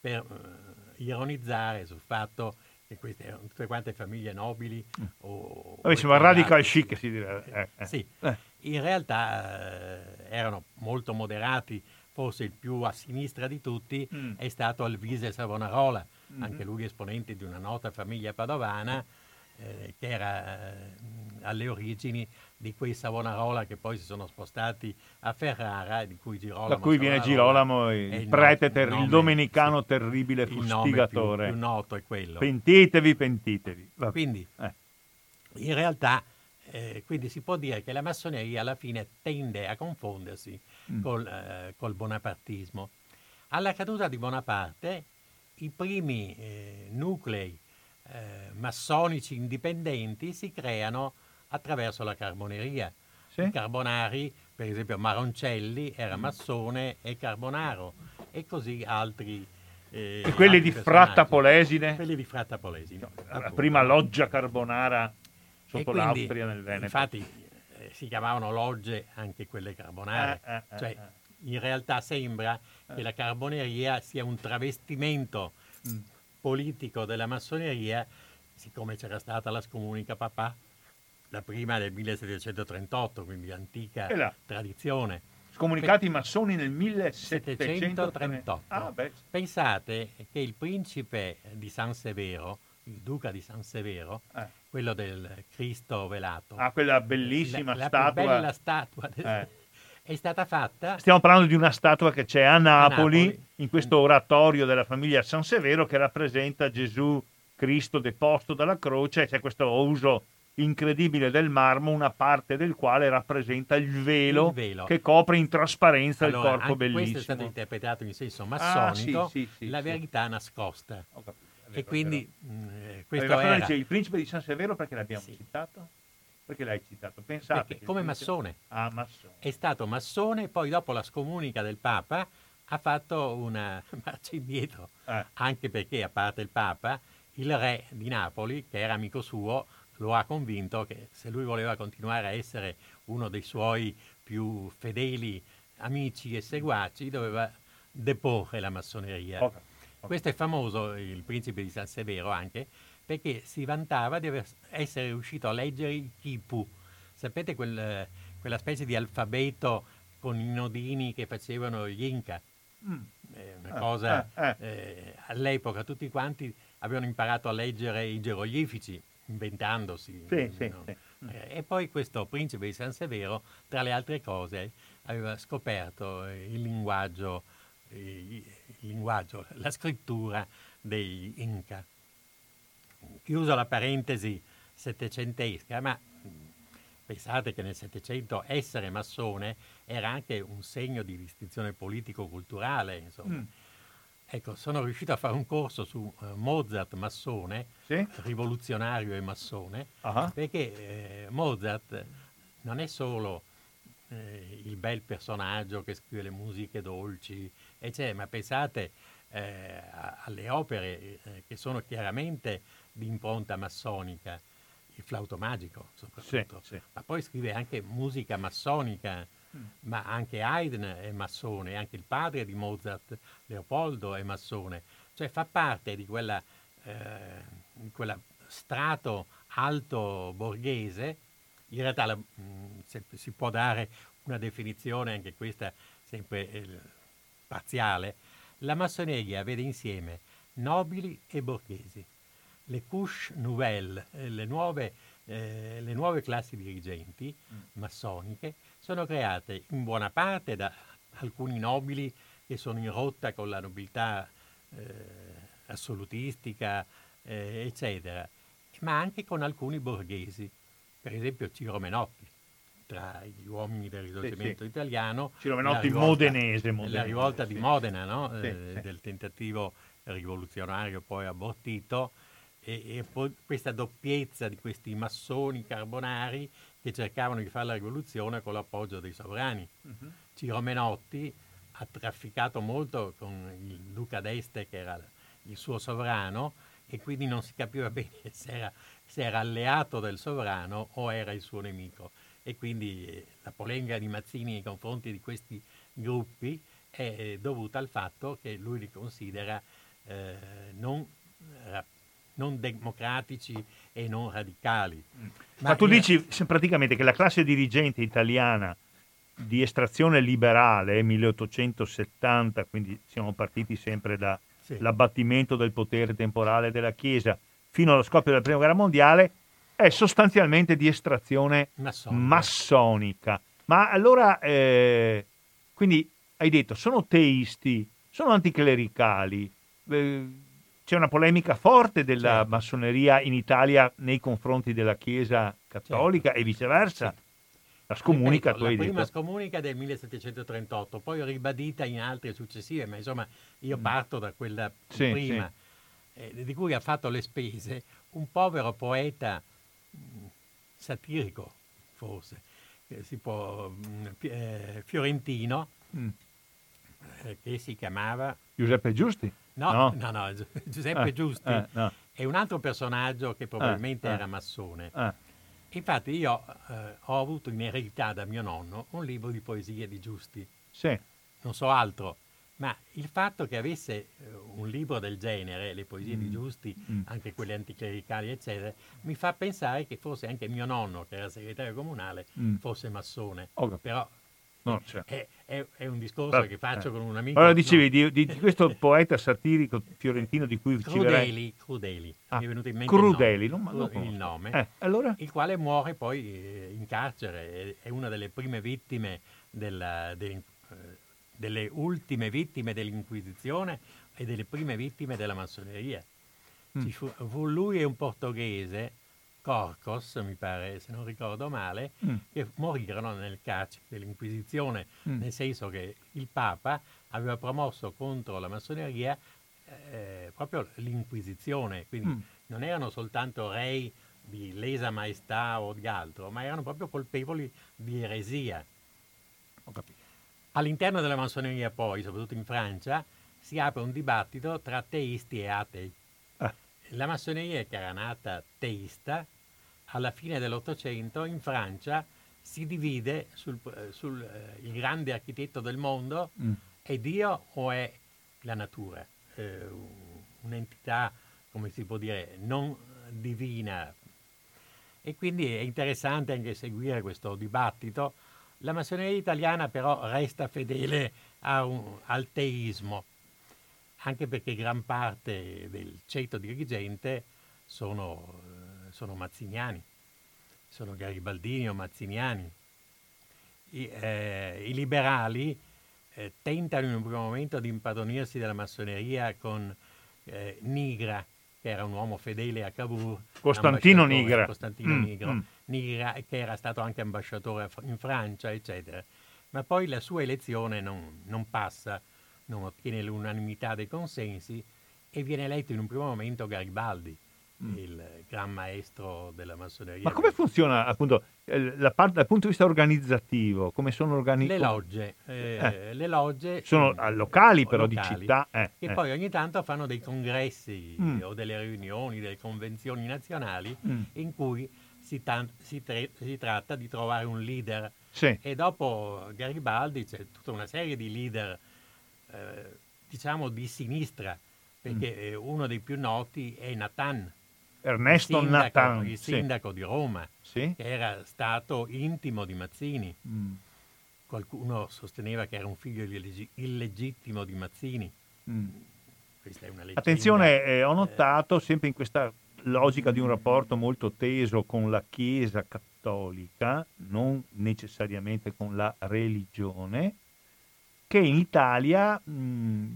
per uh, ironizzare sul fatto che queste erano tutte quante famiglie nobili. Mm. O, Vabbè, insomma, radical chic si direbbe. Eh, eh. Sì, eh. in realtà eh, erano molto moderati, forse il più a sinistra di tutti mm. è stato Alvise Savonarola, mm-hmm. anche lui esponente di una nota famiglia padovana, eh, che era eh, alle origini di quei Savonarola che poi si sono spostati a Ferrara, di cui Girolamo Da cui viene Girolamo, il, il prete, ter- nome, il domenicano sì, terribile fustigatore. Il più, più noto è quello. Pentitevi, pentitevi. Va. Quindi, eh. in realtà, eh, quindi si può dire che la massoneria alla fine tende a confondersi mm. col, col bonapartismo. Alla caduta di Bonaparte i primi eh, nuclei eh, massonici indipendenti si creano attraverso la carboneria. Sì? I carbonari, per esempio Maroncelli era massone e carbonaro e così altri. Eh, e quelli di Fratta Polesine? Quelli di Fratta Polesine. La prima loggia carbonara sotto quindi, l'Austria nel Veneto. Infatti eh, si chiamavano logge anche quelle carbonare. Eh, eh, cioè, eh, in realtà sembra che la carboneria sia un travestimento mm. politico della massoneria, siccome c'era stata la scomunica papà, la prima del 1738, quindi antica tradizione. scomunicati i massoni nel 1738. 1738. Ah. Pensate che il principe di San Severo, il duca di San Severo, Eh. quello del Cristo velato, Ah, quella bellissima la, la statua. più bella statua Eh. è stata fatta Stiamo parlando di una statua che c'è a Napoli, Napoli. In questo oratorio della famiglia San Severo, che rappresenta Gesù Cristo deposto dalla croce. C'è questo uso incredibile del marmo, una parte del quale rappresenta il velo, Il velo. che copre in trasparenza Allora, il corpo anche Questo è bellissimo. stato interpretato in senso Ah, massonico, sì, sì, sì, la verità nascosta. Vero, E quindi mh, eh, Aveva questo era dice, il principe di San Severo perché l'abbiamo citato? Perché l'hai citato? Pensate. perché come principe- massone. Ah, massone. È stato massone, poi dopo la scomunica del Papa ha fatto una *laughs* marcia indietro, Eh. anche perché a parte il Papa, il re di Napoli, che era amico suo, lo ha convinto che se lui voleva continuare a essere uno dei suoi più fedeli amici e seguaci, doveva deporre la massoneria. Capito, ho Questo è famoso, il principe di San Severo anche, perché si vantava di essere riuscito a leggere il Kipu. Sapete quel- quella specie di alfabeto con i nodini che facevano gli Inca? Mm. È una Eh, cosa, eh, eh, all'epoca tutti quanti avevano imparato a leggere i geroglifici, inventandosi. Sì, sì, no? sì. Eh, e poi questo principe di San Severo, tra le altre cose, aveva scoperto eh, il linguaggio, eh, il linguaggio, la scrittura dei Inca. Chiuso la parentesi settecentesca, ma pensate che nel Settecento essere massone era anche un segno di distinzione politico-culturale. Mm. Ecco, sono riuscito a fare un corso su eh, Mozart massone, Sì? rivoluzionario e massone, Ah. perché eh, Mozart non è solo eh, il bel personaggio che scrive le musiche dolci, eccetera, ma pensate eh, alle opere eh, che sono chiaramente di impronta massonica, il flauto magico soprattutto, Sì, sì. ma poi scrive anche musica massonica, Mm. ma anche Haydn è massone, anche il padre di Mozart, Leopoldo, è massone, cioè fa parte di quella, eh, di quella strato alto borghese, in realtà la- mh, se- si può dare una definizione, anche questa sempre eh, parziale, la massoneria vede insieme nobili e borghesi, le couche nouvelle, eh, le nuove, eh, le nuove classi dirigenti massoniche sono create in buona parte da alcuni nobili che sono in rotta con la nobiltà eh, assolutistica, eh, eccetera, ma anche con alcuni borghesi, per esempio Ciro Menotti, tra gli uomini del risorgimento sì. italiano. Ciro la Menotti, rivolta- modenese, La modenese, rivolta di sì. Modena, no? Sì, Eh, sì. del tentativo rivoluzionario poi abortito, e, e poi questa doppiezza di questi massoni carbonari che cercavano di fare la rivoluzione con l'appoggio dei sovrani. Mhm. Ciro Menotti ha trafficato molto con il duca d'Este che era il suo sovrano e quindi non si capiva *laughs* bene se era, se era alleato del sovrano o era il suo nemico. E quindi eh, la polemica di Mazzini nei confronti di questi gruppi è eh, dovuta al fatto che lui li considera eh, non, ra- non democratici e non radicali. Ma, tu io- dici praticamente che la classe dirigente italiana di estrazione liberale, 1870, quindi siamo partiti sempre Sì. dall'abbattimento del potere temporale della Chiesa fino allo scoppio della Prima Guerra Mondiale, è sostanzialmente di estrazione Massonica. massonica. Ma allora, eh, quindi hai detto, sono teisti, sono anticlericali, eh, c'è una polemica forte della Certo. massoneria in Italia nei confronti della Chiesa cattolica e viceversa. Sì. La scomunica, Ripeto, tu hai la prima detto. scomunica del 1738, poi ribadita in altre successive, ma insomma io parto da quella Mm. Sì, prima, eh, di cui ha fatto le spese un povero poeta mh, satirico, forse, che si può, pi- eh, fiorentino, Mm. eh, che si chiamava... Giuseppe Giusti? No, No. no, no, Gi- Giuseppe Eh, Giusti eh, no. è un altro personaggio che probabilmente eh. era massone. Ah, Infatti io eh, ho avuto in eredità da mio nonno un libro di poesie di Giusti, sì, non so altro, ma il fatto che avesse eh, un libro del genere, le poesie di Giusti, Mm. anche quelle anticlericali, eccetera, mi fa pensare che forse anche mio nonno, che era segretario comunale, Mm. fosse massone. Capito. Però No, certo. è, è- è un discorso Vabbè, che faccio eh. con un amico. Allora dicevi no, di, di- questo poeta satirico fiorentino di cui ci verrei... Crudeli, Crudeli. Ah, mi è venuto in mente Crudeli, il nome, non- il nome, Eh, allora? il quale muore poi eh, in carcere, è, una delle prime vittime della- del- eh, delle ultime vittime dell'Inquisizione e delle prime vittime della massoneria. Mm. Ci fu, fu lui e un portoghese, Corcos, mi pare, se non ricordo male, Mm. che morirono nel carcere dell'Inquisizione, Mm. nel senso che il Papa aveva promosso contro la massoneria eh, proprio l'Inquisizione, quindi Mm. non erano soltanto rei di lesa maestà o di altro, ma erano proprio colpevoli di eresia. Ho capito. All'interno della massoneria poi, soprattutto in Francia, si apre un dibattito tra teisti e atei. Ah, La massoneria che era nata teista, alla fine dell'Ottocento in Francia si divide sul, eh, sul, eh, il grande architetto del mondo mm. è Dio o è la natura? Eh, un'entità, come si può dire, non divina. E quindi è interessante anche seguire questo dibattito. La massoneria italiana però resta fedele un- al teismo, anche perché gran parte del ceto dirigente sono, sono mazziniani, sono garibaldini o mazziniani. I, eh, i liberali eh, tentano in un primo momento di impadronirsi della massoneria con eh, Nigra, che era un uomo fedele a Cavour. Costantino Nigra. Costantino Mm, Nigro, mm. Nigra, che era stato anche ambasciatore in Francia, eccetera. Ma poi la sua elezione non, non passa, non ottiene l'unanimità dei consensi e viene eletto in un primo momento Garibaldi, il gran maestro della massoneria. Mm. Ma come funziona appunto eh, la parte, dal punto di vista organizzativo? Come sono Le organizzate? logge, eh, le logge Sono mm, ah, locali però di locali, città. eh, che eh. poi ogni tanto fanno dei congressi Mm. o delle riunioni, delle convenzioni nazionali Mm. in cui si, tan- si tre- si tratta di trovare un leader. Sì. E dopo Garibaldi c'è tutta una serie di leader, eh, diciamo di sinistra, perché Mm. eh, uno dei più noti è Nathan, Ernesto il sindaco, Nathan. il sì. sindaco di Roma, Sì. che era stato intimo di Mazzini. Mm. Qualcuno sosteneva che era un figlio illeggi- illegittimo di Mazzini. Mm. Questa è una leggenda. Attenzione, eh, ho notato sempre in questa logica di un rapporto molto teso con la Chiesa cattolica, non necessariamente con la religione, che in Italia mh,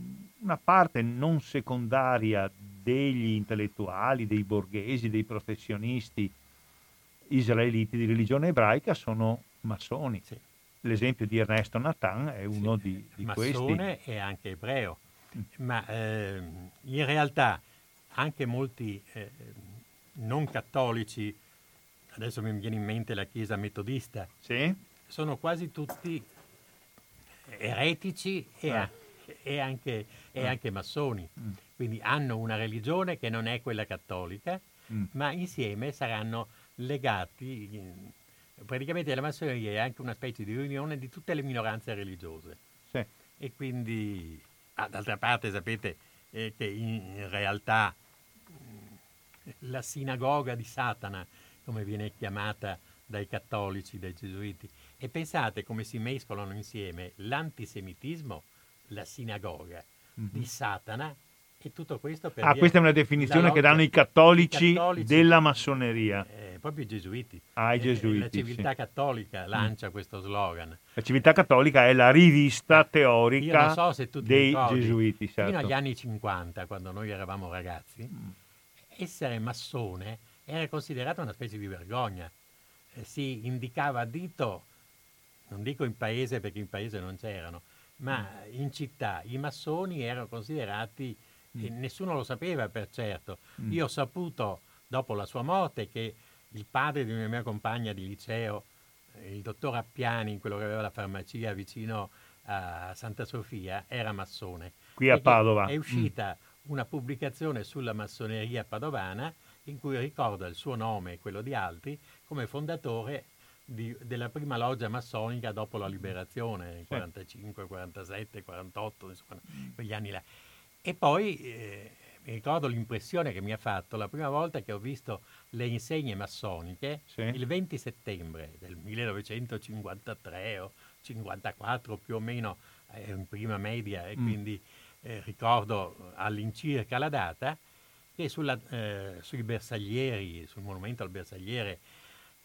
una parte non secondaria degli intellettuali, dei borghesi, dei professionisti israeliti di religione ebraica sono massoni. Sì. L'esempio di Ernesto Nathan è uno di, di questi. massone e anche ebreo. Ma ehm, in realtà anche molti eh, non cattolici, adesso mi viene in mente la Chiesa metodista, Sì? sono quasi tutti eretici e, Ah. a- e anche, e anche massoni. Mm. Quindi hanno una religione che non è quella cattolica, Mm. ma insieme saranno legati. in- praticamente la massoneria è anche una specie di riunione di tutte le minoranze religiose. Sì. E quindi, ah, d'altra parte, sapete eh, che in, realtà mh, la sinagoga di Satana, come viene chiamata dai cattolici, dai gesuiti, e pensate come si mescolano insieme l'antisemitismo, la sinagoga di Satana e tutto questo per. Ah, questa è una definizione che danno i cattolici, i cattolici, della massoneria. eh, proprio i gesuiti. Ah, i Eh, gesuiti, La civiltà sì. Mm. cattolica lancia questo slogan. La civiltà cattolica è la rivista Io teorica non so se tu ti dei ricordi, gesuiti. Fino Certo. agli anni 50, quando noi eravamo ragazzi, essere massone era considerata una specie di vergogna. Eh, si indicava a dito, non dico in paese perché in paese non c'erano, ma in città i massoni erano considerati, e nessuno lo sapeva per certo. Io ho saputo dopo la sua morte che il padre di una mia compagna di liceo, il dottor Appiani, quello che aveva la farmacia vicino a Santa Sofia, era massone. Qui a Padova. È uscita una pubblicazione sulla massoneria padovana in cui ricorda il suo nome e quello di altri come fondatore di- della prima loggia massonica dopo la liberazione, nel 45, 47, 48, insomma, quegli anni là. E poi eh, mi ricordo l'impressione che mi ha fatto la prima volta che ho visto le insegne massoniche Sì. il 20 settembre del 1953 o 54 più o meno, è in prima media e mm. quindi eh, ricordo all'incirca la data, che sulla, eh, sui bersaglieri, sul monumento al bersagliere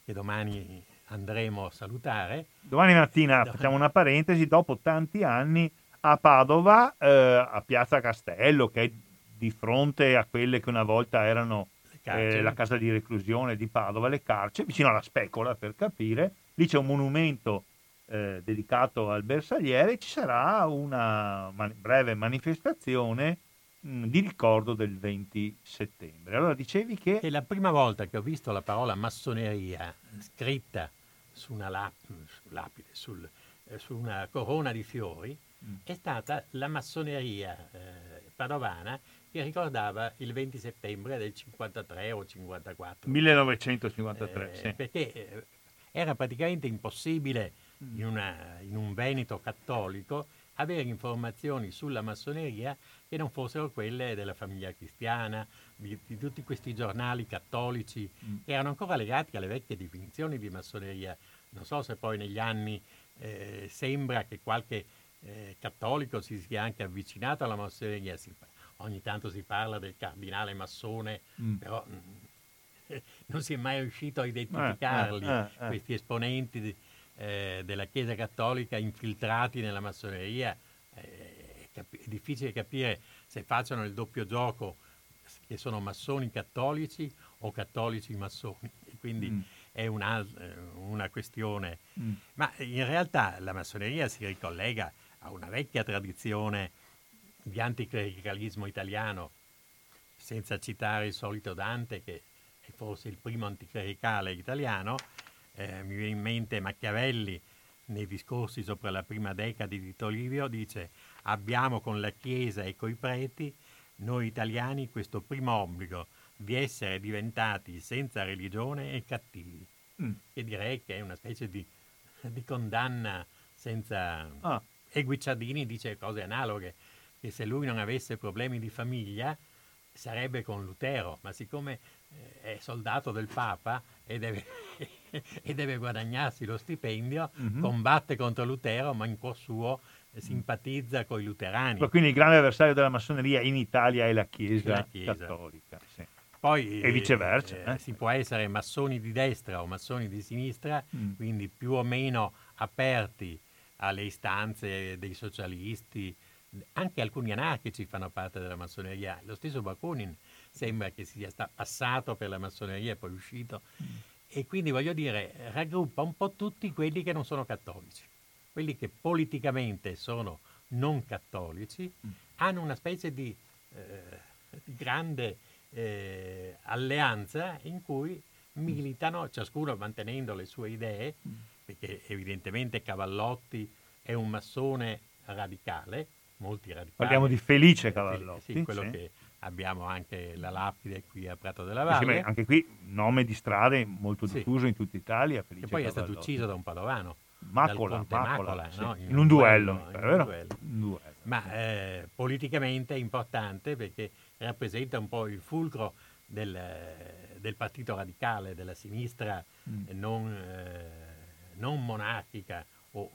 che domani andremo a salutare. Domani mattina Do- facciamo una parentesi, dopo tanti anni a Padova, eh, a Piazza Castello, che è di fronte a quelle che una volta erano eh, la casa di reclusione di Padova, le carceri, vicino alla Specola per capire, lì c'è un monumento eh, dedicato al bersagliere, ci sarà una man- breve manifestazione mh, di ricordo del 20 settembre. Allora dicevi che... È la prima volta che ho visto la parola massoneria scritta su una lap- lapide, sul, eh, su una corona di fiori, mm. È stata la massoneria eh, padovana che ricordava il 20 settembre del 53 o 54. 1953, eh, sì. Perché eh, era praticamente impossibile mm. in, una, in, un Veneto cattolico avere informazioni sulla massoneria che non fossero quelle della famiglia cristiana, di, di tutti questi giornali cattolici mm. che erano ancora legati alle vecchie definizioni di massoneria. Non so se poi negli anni eh, sembra che qualche eh, cattolico si sia anche avvicinato alla massoneria, si, ogni tanto si parla del cardinale massone, mm. però mh, mm, *laughs* non si è mai riuscito a identificarli, eh, eh, eh, questi esponenti di, eh, della Chiesa Cattolica infiltrati nella massoneria. Eh, è, difficile capire se facciano il doppio gioco, che sono massoni cattolici o cattolici massoni. Quindi mm. è una, una questione. Mm. Ma in realtà la massoneria si ricollega a una vecchia tradizione di anticlericalismo italiano, senza citare il solito Dante, che è forse il primo anticlericale italiano, eh, mi viene in mente Machiavelli nei discorsi sopra la prima decade di Tito Livio, dice abbiamo con la Chiesa e coi preti, noi italiani, questo primo obbligo di essere diventati senza religione e cattivi. Mm. Che direi che è una specie di, di condanna senza... Ah. E Guicciardini dice cose analoghe che se lui non avesse problemi di famiglia sarebbe con Lutero, ma siccome eh, è soldato del Papa e deve, *laughs* e deve guadagnarsi lo stipendio, mm-hmm. combatte contro Lutero, ma in cuor suo simpatizza con i luterani. Ma quindi il grande avversario della massoneria in Italia è la Chiesa, la Chiesa. cattolica. Sì. Poi, e viceversa. Eh, eh, si può essere massoni di destra o massoni di sinistra, mm. quindi più o meno aperti alle istanze dei socialisti, anche alcuni anarchici fanno parte della massoneria. Lo stesso Bakunin sembra che sia passato per la massoneria e poi uscito. Mm. E quindi voglio dire, raggruppa un po' tutti quelli che non sono cattolici. Quelli che politicamente sono non cattolici mm. hanno una specie di, eh, di grande eh, alleanza in cui militano, ciascuno mantenendo le sue idee, mm. Perché evidentemente Cavallotti è un massone radicale, molti radicali. Parliamo di Felice Cavallotti. Sì, quello sì. che abbiamo anche la lapide qui a Prato della Valle. Sì, anche qui nome di strade molto diffuso in tutta Italia. Felice e poi Cavallotti. è stato ucciso da un padovano. Macola, Macola, Macola no? in, in, un duello, duello, in un duello. Un duello. Ma eh, politicamente è importante perché rappresenta un po' il fulcro del, del partito radicale, della sinistra mm. non, eh, non monarchica o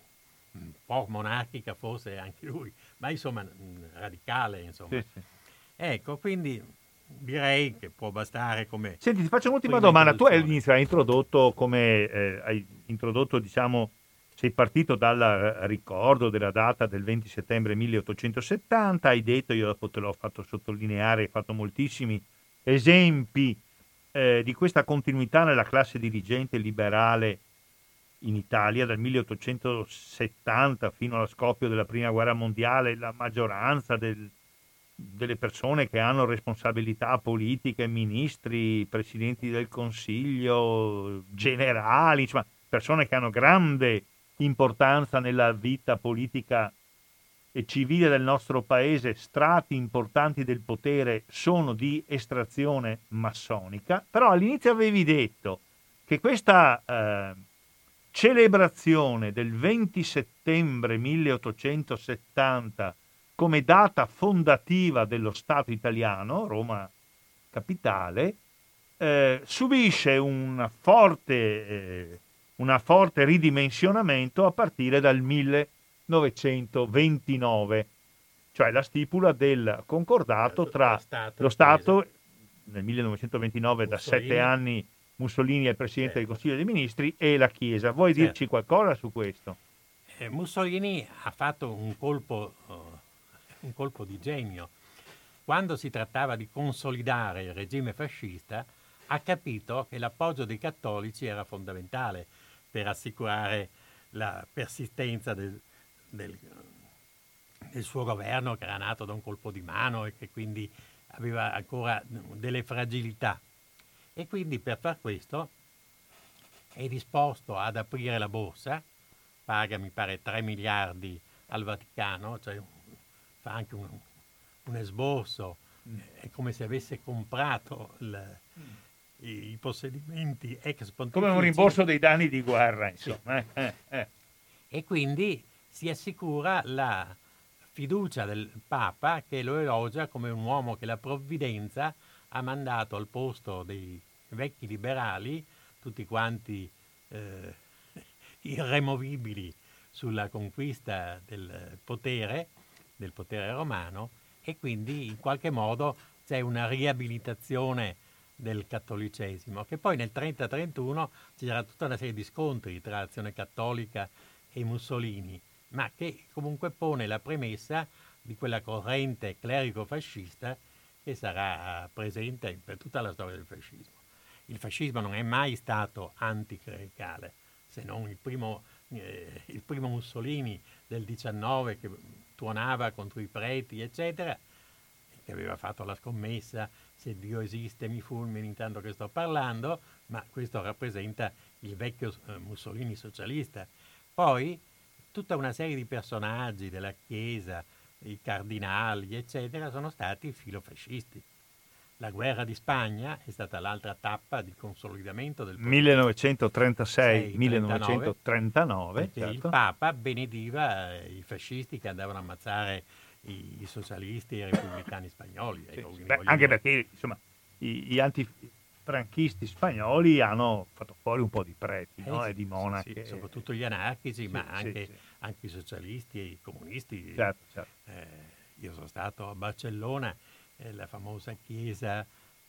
un po' monarchica forse anche lui, ma insomma mm, radicale. Insomma. Sì, sì. Ecco, quindi direi che può bastare come... Senti, ti faccio un'ultima domanda. Tu all'inizio hai introdotto come... Eh, hai introdotto, diciamo, sei partito dal ricordo della data del 20 settembre 1870, hai detto, io dopo te l'ho fatto sottolineare, hai fatto moltissimi esempi eh, di questa continuità nella classe dirigente liberale in Italia dal 1870 fino allo scoppio della prima guerra mondiale, la maggioranza del, delle persone che hanno responsabilità politiche, ministri, presidenti del consiglio, generali, insomma, persone che hanno grande importanza nella vita politica e civile del nostro paese, strati importanti del potere sono di estrazione massonica, però all'inizio avevi detto che questa eh, celebrazione del 20 settembre 1870 come data fondativa dello Stato italiano, Roma capitale, eh, subisce una forte eh, un forte ridimensionamento a partire dal 1929, cioè la stipula del concordato tra lo Stato, nel 1929 da sette anni Mussolini è il Presidente certo. del Consiglio dei Ministri, e la Chiesa. Vuoi certo. dirci qualcosa su questo? Eh, Mussolini ha fatto un colpo, uh, un colpo di genio. Quando si trattava di consolidare il regime fascista, ha capito che l'appoggio dei cattolici era fondamentale per assicurare la persistenza del, del, del, suo governo che era nato da un colpo di mano e che quindi aveva ancora delle fragilità. E quindi per far questo è disposto ad aprire la borsa, paga mi pare 3 miliardi al Vaticano, cioè fa anche un, un esborso, mm. è come se avesse comprato il, mm i, i possedimenti ex pontifici. Come un rimborso dei danni di guerra, insomma. Sì. Eh, eh, eh. E quindi si assicura la fiducia del Papa che lo elogia come un uomo che la provvidenza ha mandato al posto dei vecchi liberali, tutti quanti eh, *laughs* irremovibili sulla conquista del potere, del potere romano, e quindi in qualche modo c'è una riabilitazione del cattolicesimo, che poi nel 30-31 c'era tutta una serie di scontri tra azione cattolica e Mussolini, ma che comunque pone la premessa di quella corrente clerico-fascista che sarà presente per tutta la storia del fascismo. Il fascismo non è mai stato anticlericale, se non il primo, eh, il primo Mussolini del 19 che tuonava contro i preti, eccetera, che aveva fatto la scommessa se Dio esiste mi fulmini intanto che sto parlando, ma questo rappresenta il vecchio eh, Mussolini socialista. Poi tutta una serie di personaggi della Chiesa, i cardinali, eccetera, sono stati filofascisti. La guerra di Spagna è stata l'altra tappa di consolidamento del 1936-1939. Certo. Il Papa benediva eh, i fascisti che andavano a ammazzare i, i socialisti e i repubblicani spagnoli. Sì, beh, anche perché insomma, i, gli antifranchisti spagnoli hanno fatto fuori un po' di preti eh, no? sì, e di monache. Sì, soprattutto gli anarchici, ma anche, anche, i socialisti e i comunisti. Certo, certo. Eh, io sono stato a Barcellona, eh, la famosa chiesa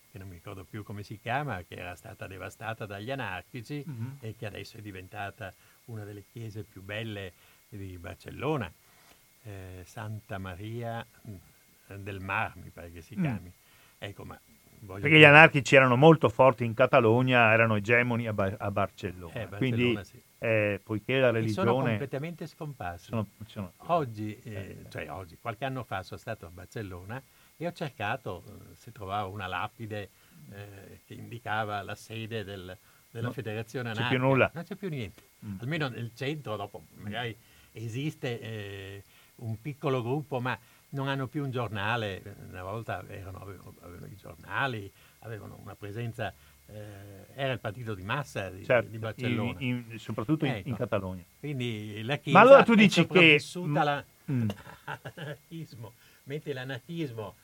che non mi ricordo più come si chiama, che era stata devastata dagli anarchici mm-hmm. e che adesso è diventata una delle chiese più belle di Barcellona eh, Santa Maria mm, del Mar, mi pare che si mm. chiami. Mm. Ecco, ma perché dire... gli anarchici erano molto forti in Catalogna, erano egemoni a, ba- a Barcellona. Eh, Barcellona. Quindi, sì. eh, poiché la religione... E sono completamente scomparsi. Sono, sono... Oggi, eh, cioè oggi, qualche anno fa sono stato a Barcellona e ho cercato eh, se trovavo una lapide eh, che indicava la sede del, della no, federazione anarchica. Non c'è più nulla. Non c'è più niente. Mm. Almeno nel centro, dopo magari esiste eh, un piccolo gruppo, ma non hanno più un giornale, una volta erano, avevano, avevano, i giornali, avevano una presenza, eh, era il partito di massa di, certo, di Barcellona. In, in, soprattutto ecco. in, in, ecco. Catalogna. Quindi la Chiesa ma allora tu dici che... La, mm. all'anarchismo, mentre l'anarchismo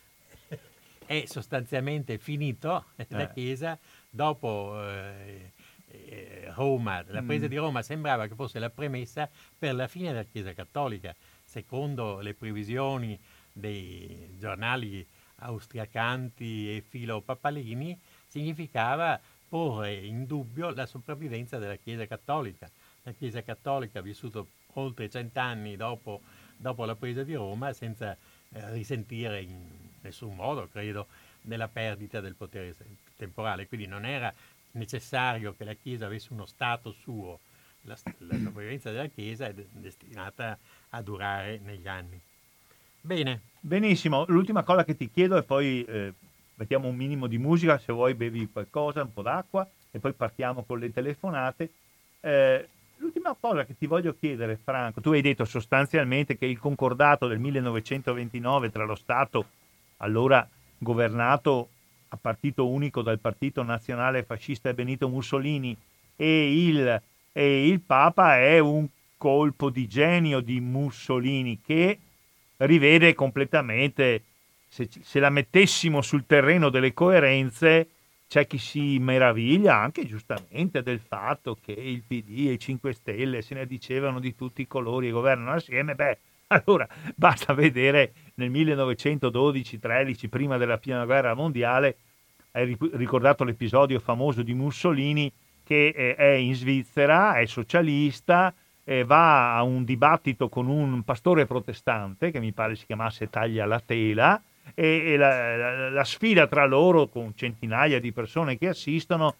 *laughs* è sostanzialmente finito, eh. la Chiesa dopo... Eh, eh, Roma, la presa mm. di Roma sembrava che fosse la premessa per la fine della Chiesa Cattolica, secondo le previsioni dei giornali austriacanti e filopapalini, significava porre in dubbio la sopravvivenza della Chiesa Cattolica. La Chiesa Cattolica ha vissuto oltre cent'anni dopo, dopo la presa di Roma senza eh, risentire in nessun modo, credo, della perdita del potere temporale. Quindi non era necessario che la Chiesa avesse uno Stato suo, la, la sopravvivenza della Chiesa è destinata a durare negli anni. Bene. Benissimo, l'ultima cosa che ti chiedo e poi eh, mettiamo un minimo di musica, se vuoi bevi qualcosa, un po' d'acqua e poi partiamo con le telefonate. Eh, l'ultima cosa che ti voglio chiedere, Franco, tu hai detto sostanzialmente che il concordato del 1929 tra lo Stato, allora governato a partito unico dal Partito Nazionale Fascista Benito Mussolini, e il, e il Papa è un colpo di genio di Mussolini che rivede completamente, se, se la mettessimo sul terreno delle coerenze, c'è chi si meraviglia anche giustamente del fatto che il PD e i 5 Stelle se ne dicevano di tutti i colori e governano assieme. Beh, allora *laughs* basta vedere nel 1912-13, prima della prima guerra mondiale, hai ricordato l'episodio famoso di Mussolini che eh, è in Svizzera, è socialista, eh, va a un dibattito con un pastore protestante che mi pare si chiamasse Taglia la tela e, e la, la, la, sfida tra loro con centinaia di persone che assistono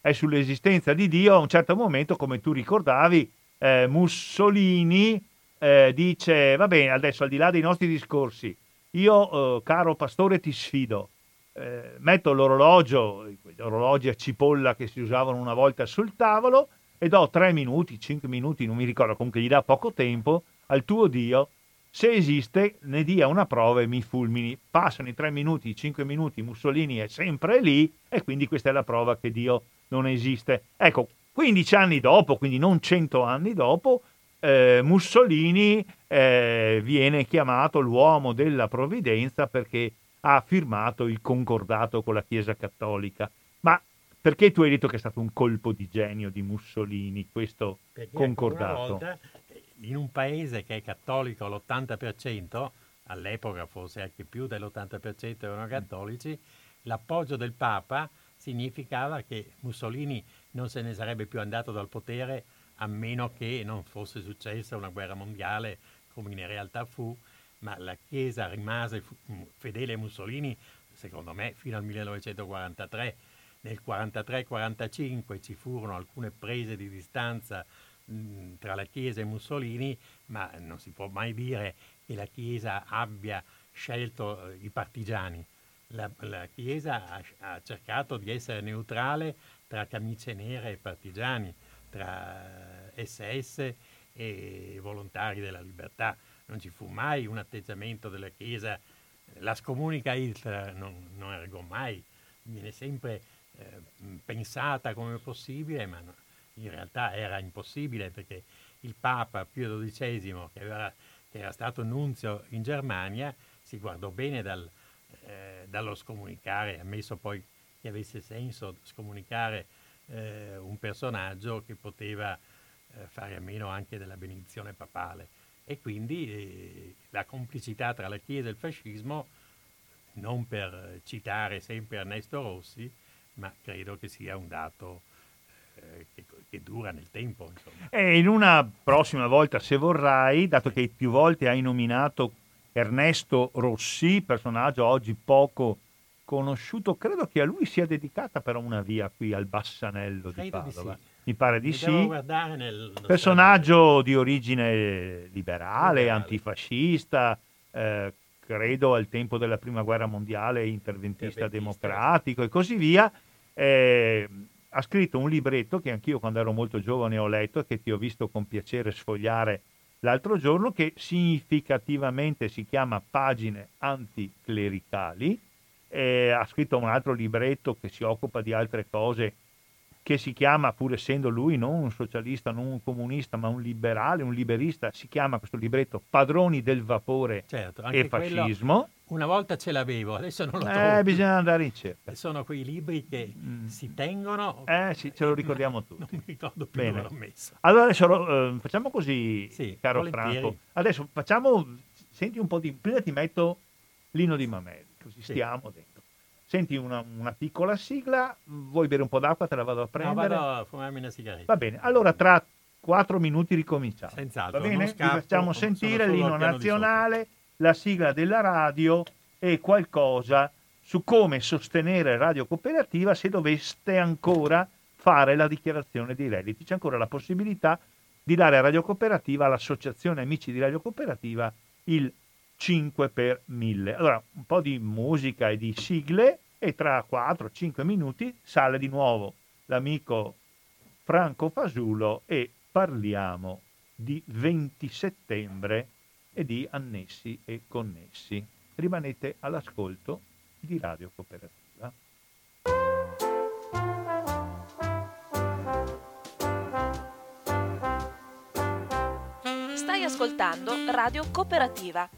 è sull'esistenza di Dio. A un certo momento, come tu ricordavi, eh, Mussolini eh, dice, va bene, adesso al di là dei nostri discorsi, io eh, caro pastore ti sfido, eh, metto l'orologio, gli orologi a cipolla che si usavano una volta sul tavolo e do tre minuti, cinque minuti, non mi ricordo, comunque gli dà poco tempo al tuo Dio, se esiste ne dia una prova e mi fulmini. Passano i tre minuti, i cinque minuti, Mussolini è sempre lì e quindi questa è la prova che Dio non esiste. Ecco, 15 anni dopo, quindi non 100 anni dopo, eh, Mussolini eh, viene chiamato l'uomo della provvidenza perché ha firmato il concordato con la Chiesa Cattolica. Perché tu hai detto che è stato un colpo di genio di Mussolini questo perché concordato? Volta, in un paese che è cattolico l'80%, all'epoca forse anche più dell'80% erano cattolici, l'appoggio del Papa significava che Mussolini non se ne sarebbe più andato dal potere a meno che non fosse successa una guerra mondiale come in realtà fu, ma la Chiesa rimase mm, fedele a Mussolini, secondo me, fino al 1943. Nel 43-45 ci furono alcune prese di distanza mh, tra la Chiesa e Mussolini, ma non si può mai dire che la Chiesa abbia scelto eh, i partigiani. La, la Chiesa ha, ha, cercato di essere neutrale tra camicie nere e partigiani, tra SS e volontari della libertà non ci fu mai un atteggiamento della Chiesa, la scomunica Hitler non, non ergò mai, viene sempre eh, pensata come possibile, ma in realtà era impossibile perché il Papa Pio XII, che, aveva, che era stato nunzio in Germania, si guardò bene dal, eh, dallo scomunicare, ammesso poi che avesse senso scomunicare eh, un personaggio che poteva eh, fare a meno anche della benedizione papale. E quindi eh, la complicità tra la Chiesa e il fascismo, non per citare sempre Ernesto Rossi, ma credo che sia un dato eh, che, che, dura nel tempo. Insomma. E in una prossima volta, se vorrai, dato che più volte hai nominato Ernesto Rossi, personaggio oggi poco conosciuto, credo che a lui sia dedicata però una via qui al Bassanello credo di Padova. Di sì mi pare di sì. Nel, Personaggio di origine liberale, liberale. antifascista, eh, credo al tempo della prima guerra mondiale interventista, interventista. democratico e così via. Eh, ha scritto un libretto che anch'io quando ero molto giovane ho letto e che ti ho visto con piacere sfogliare l'altro giorno, che significativamente si chiama Pagine anticlericali. Eh, ha scritto un altro libretto che si occupa di altre cose che si chiama, pur essendo lui non un socialista, non un comunista, ma un liberale, un liberista, si chiama questo libretto Padroni del vapore certo, e fascismo. Una volta ce l'avevo, adesso non lo eh, trovo. Eh, bisogna andare in cerca. Sono quei libri che mm. si tengono. Eh sì, ce lo ricordiamo tutti. *laughs* Non mi ricordo più Bene. dove l'ho messo. Allora adesso eh, facciamo così, sì, caro volentieri. Franco. Adesso facciamo, senti un po' di... Prima ti metto l'ino di Mameli, così sì. stiamo dentro. Senti una, una, piccola sigla, vuoi bere un po' d'acqua? Te la vado a prendere. No, vado a fumarmi una sigaretta. Va bene, allora tra quattro minuti ricominciamo. Senz'altro. Va bene? Scappo, Vi facciamo sentire l'inno nazionale, la sigla della radio e qualcosa su come sostenere Radio Cooperativa se doveste ancora fare la dichiarazione dei redditi. C'è ancora la possibilità di dare a Radio Cooperativa, all'Associazione Amici di Radio Cooperativa, il 5 per 1000. Allora, un po' di musica e di sigle e tra 4-5 minuti sale di nuovo l'amico Franco Fasulo e parliamo di 20 settembre e di annessi e connessi. Rimanete all'ascolto di Radio Cooperativa. Ascoltando Radio Cooperativa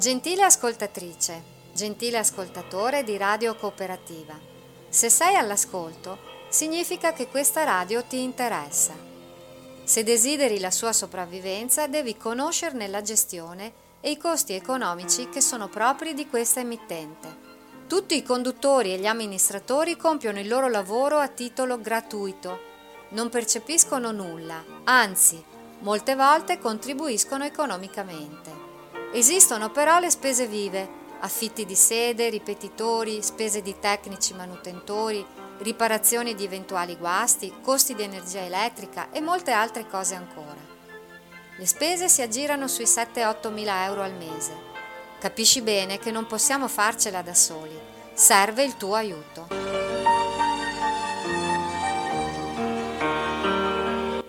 Gentile ascoltatrice, gentile ascoltatore di Radio Cooperativa, se sei all'ascolto significa che questa radio ti interessa. Se desideri la sua sopravvivenza devi conoscerne la gestione e i costi economici che sono propri di questa emittente. Tutti i conduttori e gli amministratori compiono il loro lavoro a titolo gratuito, non percepiscono nulla, anzi, molte volte contribuiscono economicamente. Esistono però le spese vive, affitti di sede, ripetitori, spese di tecnici manutentori, riparazioni di eventuali guasti, costi di energia elettrica e molte altre cose ancora. Le spese si aggirano sui 7-8 mila euro al mese. Capisci bene che non possiamo farcela da soli. Serve il tuo aiuto.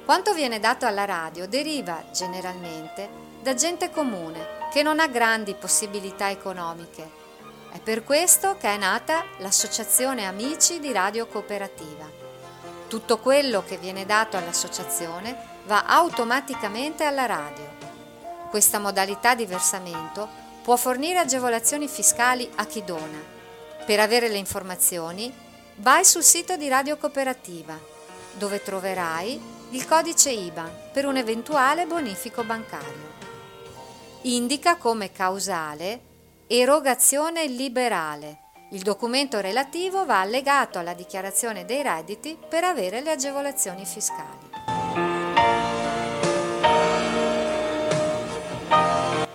Quanto viene dato alla radio deriva, generalmente, da gente comune che non ha grandi possibilità economiche. È per questo che è nata l'Associazione Amici di Radio Cooperativa. Tutto quello che viene dato all'associazione va automaticamente alla radio. Questa modalità di versamento può fornire agevolazioni fiscali a chi dona. Per avere le informazioni vai sul sito di Radio Cooperativa, dove troverai il codice IBAN per un eventuale bonifico bancario indica come causale erogazione liberale. Il documento relativo va allegato alla dichiarazione dei redditi per avere le agevolazioni fiscali.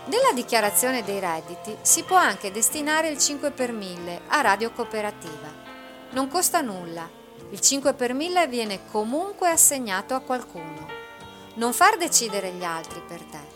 Nella dichiarazione dei redditi si può anche destinare il 5 per 1000 a radio cooperativa. Non costa nulla, il 5 per 1000 viene comunque assegnato a qualcuno. Non far decidere gli altri per te.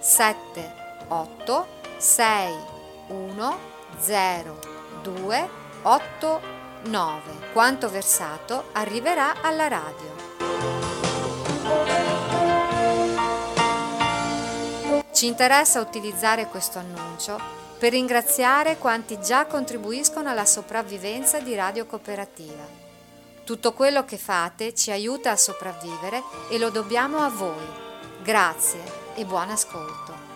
7 8 6 1 0 2 8 9. Quanto versato arriverà alla radio. Ci interessa utilizzare questo annuncio per ringraziare quanti già contribuiscono alla sopravvivenza di Radio Cooperativa. Tutto quello che fate ci aiuta a sopravvivere e lo dobbiamo a voi. Grazie e buon ascolto.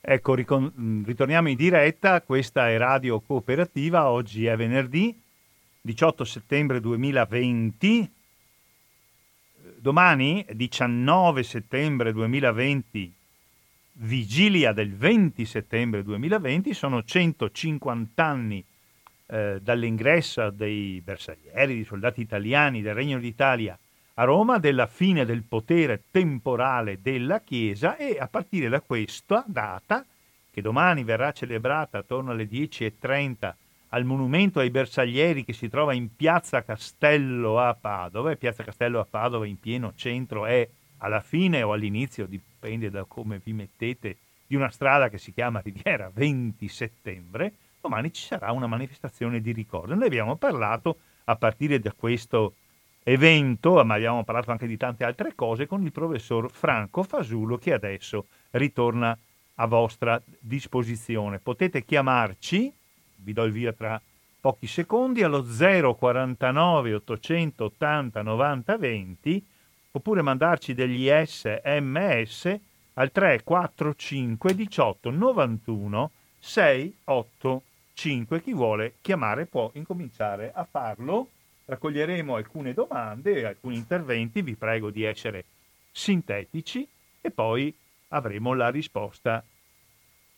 Ecco, ritorniamo in diretta, questa è Radio Cooperativa, oggi è venerdì 18 settembre 2020, domani 19 settembre 2020 vigilia del 20 settembre 2020, sono 150 anni eh, dall'ingresso dei bersaglieri, dei soldati italiani del Regno d'Italia a Roma della fine del potere temporale della Chiesa e a partire da questa data, che domani verrà celebrata attorno alle 10.30 al monumento ai bersaglieri che si trova in Piazza Castello a Padova, e Piazza Castello a Padova in pieno centro è alla fine o all'inizio, dipende da come vi mettete, di una strada che si chiama Riviera 20 settembre, domani ci sarà una manifestazione di ricordo. Noi abbiamo parlato a partire da questo evento, ma abbiamo parlato anche di tante altre cose, con il professor Franco Fasulo che adesso ritorna a vostra disposizione. Potete chiamarci, vi do il via tra pochi secondi, allo 049 880 90 20 oppure mandarci degli sms al 345 18 91 685. Chi vuole chiamare può incominciare a farlo. Raccoglieremo alcune domande e alcuni interventi, vi prego di essere sintetici e poi avremo la risposta,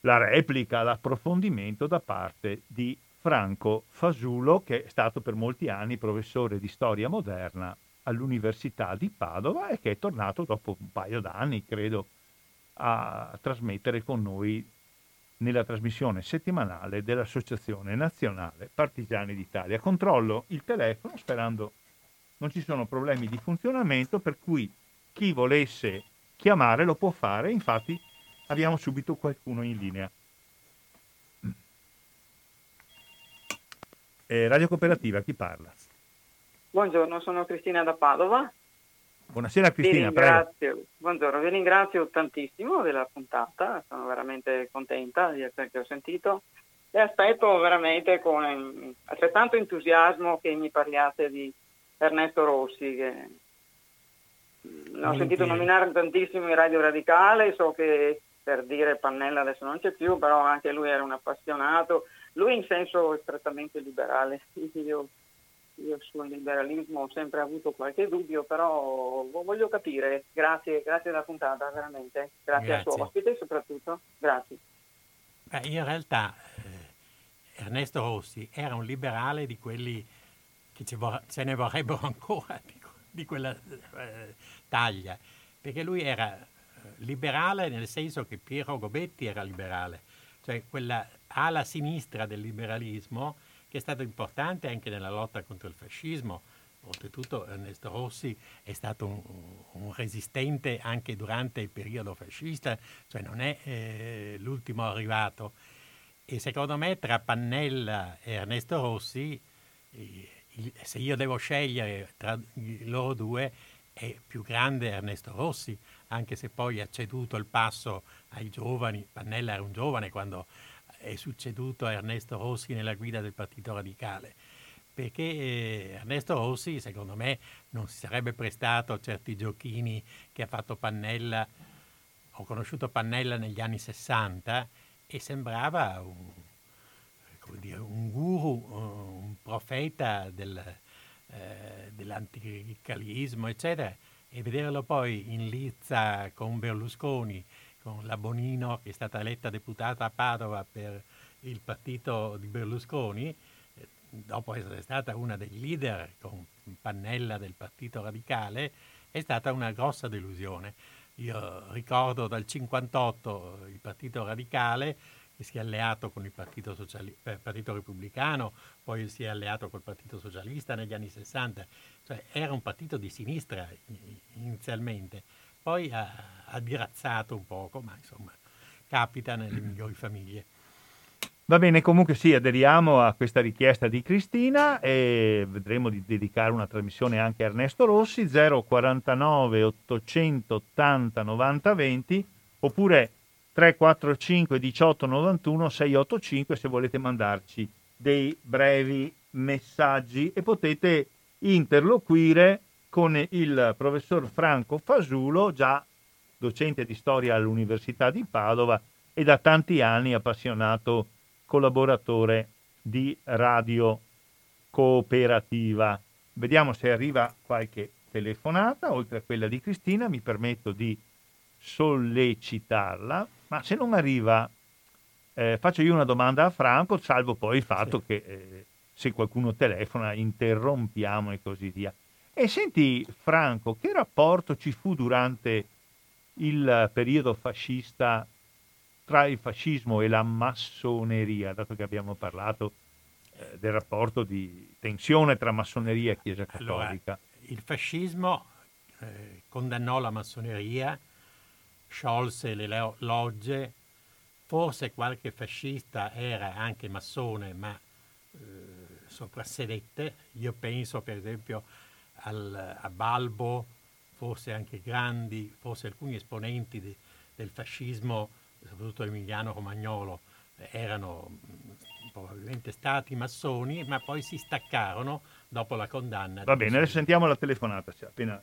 la replica, l'approfondimento da parte di Franco Fasulo, che è stato per molti anni professore di storia moderna all'Università di Padova e che è tornato dopo un paio d'anni, credo, a trasmettere con noi nella trasmissione settimanale dell'Associazione Nazionale Partigiani d'Italia. Controllo il telefono sperando non ci sono problemi di funzionamento, per cui chi volesse chiamare lo può fare, infatti abbiamo subito qualcuno in linea. Eh, Radio Cooperativa, chi parla? Buongiorno, sono Cristina da Padova. Buonasera Cristina, prego. Buongiorno, vi ringrazio tantissimo della puntata, sono veramente contenta di essere che ho sentito e aspetto veramente con altrettanto entusiasmo che mi parliate di Ernesto Rossi, che ne ho sentito nominare tantissimo in Radio Radicale, so che per dire Pannella adesso non c'è più, però anche lui era un appassionato, lui in senso strettamente liberale, *laughs* io io sul liberalismo ho sempre avuto qualche dubbio, però voglio capire. Grazie, grazie della puntata, veramente. Grazie, grazie. al suo ospite soprattutto. Grazie. Beh, in realtà eh, Ernesto Rossi era un liberale di quelli che ce ne vorrebbero ancora *laughs* di, di quella eh, taglia, perché lui era eh, liberale nel senso che Piero Gobetti era liberale, cioè quella ala sinistra del liberalismo che è stato importante anche nella lotta contro il fascismo. Oltretutto Ernesto Rossi è stato un, un resistente anche durante il periodo fascista, cioè non è eh, l'ultimo arrivato. E secondo me tra Pannella e Ernesto Rossi, eh, se io devo scegliere tra loro due, è più grande Ernesto Rossi, anche se poi ha ceduto il passo ai giovani. Pannella era un giovane quando è succeduto a Ernesto Rossi nella guida del Partito Radicale, perché eh, Ernesto Rossi, secondo me, non si sarebbe prestato a certi giochini che ha fatto Pannella. Ho conosciuto Pannella negli anni 60 e sembrava un, dire, un guru, un profeta del, eh, dell'anticlericalismo, eccetera, e vederlo poi in lizza con Berlusconi con la Bonino che è stata eletta deputata a Padova per il partito di Berlusconi, eh, dopo essere stata una dei leader con Pannella del Partito Radicale, è stata una grossa delusione. Io ricordo dal 1958 il Partito Radicale che si è alleato con il Partito, Sociali- eh, Partito Repubblicano, poi si è alleato col Partito Socialista negli anni 60, cioè era un partito di sinistra inizialmente poi ha, ha dirazzato un poco, ma insomma capita nelle migliori famiglie. Va bene, comunque sì, aderiamo a questa richiesta di Cristina e vedremo di dedicare una trasmissione anche a Ernesto Rossi 049 880 90 20 oppure 345 18 91 685 se volete mandarci dei brevi messaggi e potete interloquire con il professor Franco Fasulo, già docente di storia all'Università di Padova e da tanti anni appassionato collaboratore di Radio Cooperativa. Vediamo se arriva qualche telefonata, oltre a quella di Cristina, mi permetto di sollecitarla, ma se non arriva eh, faccio io una domanda a Franco, salvo poi il fatto sì. che eh, se qualcuno telefona interrompiamo e così via. E senti Franco, che rapporto ci fu durante il periodo fascista tra il fascismo e la massoneria, dato che abbiamo parlato eh, del rapporto di tensione tra massoneria e Chiesa Cattolica? Allora, il fascismo eh, condannò la massoneria, sciolse le logge, forse qualche fascista era anche massone, ma eh, soprassedette. Io penso per esempio al, a Balbo, forse anche Grandi, forse alcuni esponenti di, del fascismo, soprattutto Emiliano Romagnolo, erano probabilmente stati massoni, ma poi si staccarono dopo la condanna. Va bene, adesso sentiamo la telefonata, cioè, appena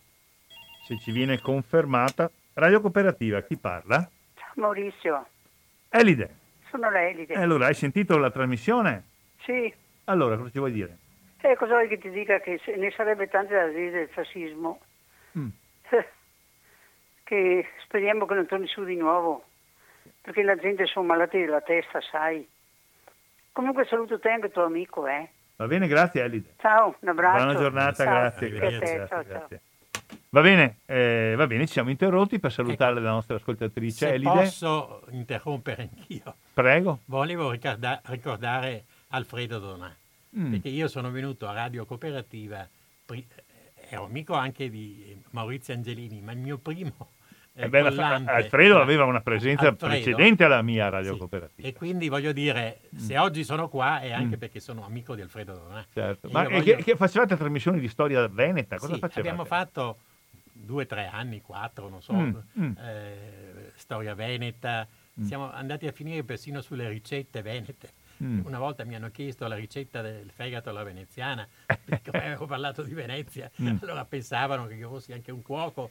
se ci viene confermata. Radio Cooperativa, chi parla? Maurizio. Elide. Sono l'Elide. E allora, hai sentito la trasmissione? Sì. Allora, cosa ci vuoi dire? Eh, cosa vuoi che ti dica? Che ne sarebbe tante da dire del fascismo. Mm. *laughs* Che speriamo che non torni su di nuovo. Perché la gente sono malati della testa, sai. Comunque saluto te anche tuo amico, eh. Va bene, grazie Elide. Ciao, un abbraccio. Buona giornata, ciao. grazie. grazie, grazie, te, ciao, grazie. Va bene, eh, va bene, ci siamo interrotti per salutare ecco. la nostra ascoltatrice Se Elide. Posso interrompere anch'io? Prego. Volevo ricorda- ricordare Alfredo Donà, mm. perché io sono venuto a Radio Cooperativa, pri- ero amico anche di Maurizio Angelini, ma il mio primo eh beh, Alfredo aveva una presenza Alfredo, precedente alla mia radio sì. cooperativa. E quindi voglio dire, se mm. oggi sono qua è anche mm. perché sono amico di Alfredo Donà. Certo. Ma voglio... che, che, facevate trasmissioni di storia veneta? Cosa sì, facevate? Abbiamo fatto due tre anni, quattro, non so, mm. mm. Eh, storia veneta. Mm. Siamo andati a finire persino sulle ricette venete. Una volta mi hanno chiesto la ricetta del fegato alla veneziana, perché avevo parlato di Venezia, *laughs* allora pensavano che io fossi anche un cuoco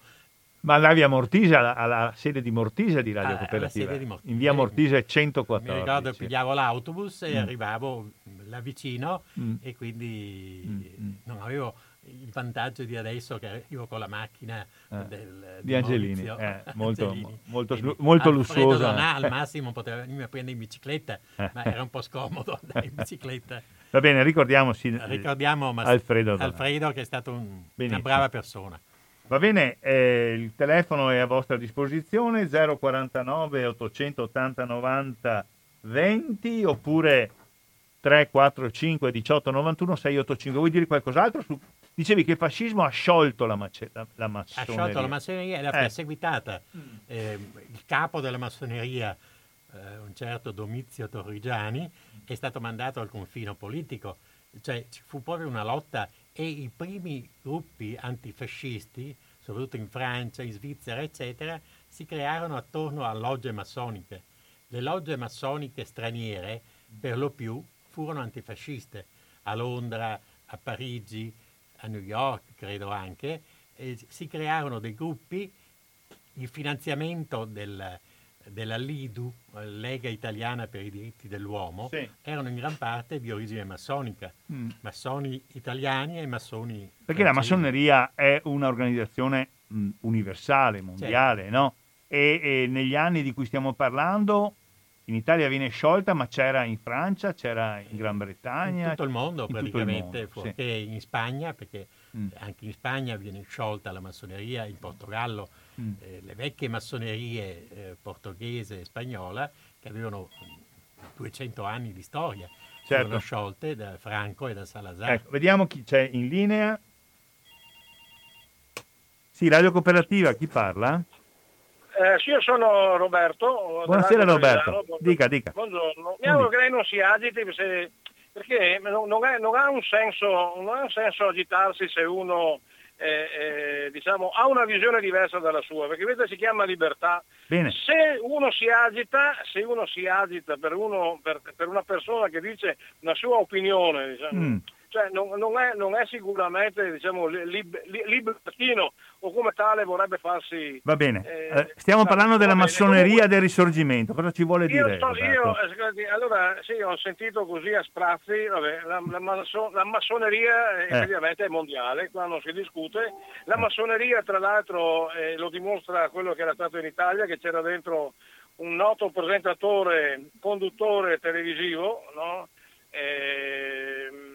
ma andavi a Mortise, alla, alla, sede di Mortise di Radio ah, Cooperativa, di Mortise. in via Mortise 114. Mi ricordo che pigliavo l'autobus e mm. arrivavo là vicino mm. e quindi mm. mm. non avevo il vantaggio di adesso che arrivo con la macchina eh, del, di, di Angelini, eh, molto, *laughs* Angelini. molto, quindi, molto lussuosa. Donà, al *laughs* massimo poteva venirmi a prendere in bicicletta, eh. ma era un po' scomodo andare in bicicletta. Va bene, ricordiamoci Ricordiamo Alfredo, Alfredo che è stato un, una brava persona. Va bene, eh, il telefono è a vostra disposizione 049 880 90 20 oppure 345 18 91 685. Vuoi dire qualcos'altro? Su... Dicevi che il fascismo ha sciolto la, mace... la, la massoneria. Ha sciolto la massoneria e l'ha eh. perseguitata. Eh, il capo della massoneria, eh, un certo Domizio Torrigiani, è stato mandato al confino politico. Cioè ci fu proprio una lotta e i primi gruppi antifascisti, soprattutto in Francia, in Svizzera, eccetera, si crearono attorno a logge massoniche. Le logge massoniche straniere, per lo più, furono antifasciste. A Londra, a Parigi, a New York, credo anche, si crearono dei gruppi, il finanziamento del, della LIDU, Lega Italiana per i diritti dell'uomo, sì. erano in gran parte di origine massonica, mm. massoni italiani e massoni Perché francesi. la massoneria è un'organizzazione mh, mm, universale, mondiale, certo. no? E, e, negli anni di cui stiamo parlando in Italia viene sciolta, ma c'era in Francia, c'era in Gran Bretagna. In tutto il mondo praticamente, fuorché sì. in Spagna, perché mm. anche in Spagna viene sciolta la massoneria, in Portogallo mm. eh, le vecchie massonerie eh, portoghese e spagnola, che avevano 200 anni di storia, certo. furono sciolte da Franco e da Salazar. Ecco, vediamo chi c'è in linea. Sì, Radio Cooperativa, chi parla? Eh, sì, io sono Roberto. Buonasera Roberto, dica, dica. Buongiorno. Mi auguro che lei non si agiti se, perché non, è, non, ha senso, non, ha un senso, agitarsi se uno eh, eh, diciamo, ha una visione diversa dalla sua, perché questa si chiama libertà. Bene. Se uno si agita, se uno si agita per, uno, per, per una persona che dice una sua opinione, diciamo, mm cioè non, non, è, non, è, sicuramente diciamo, lib, libertino o come tale vorrebbe farsi... Va bene, eh, eh stiamo parlando della massoneria del risorgimento, cosa ci vuole dire? So, io, eh, allora sì, ho sentito così a sprazzi, vabbè, la, la, masso, la, massoneria eh. effettivamente è mondiale, qua non si discute, la massoneria tra l'altro eh, lo dimostra quello che era stato in Italia, che c'era dentro un noto presentatore, conduttore televisivo, no? Eh,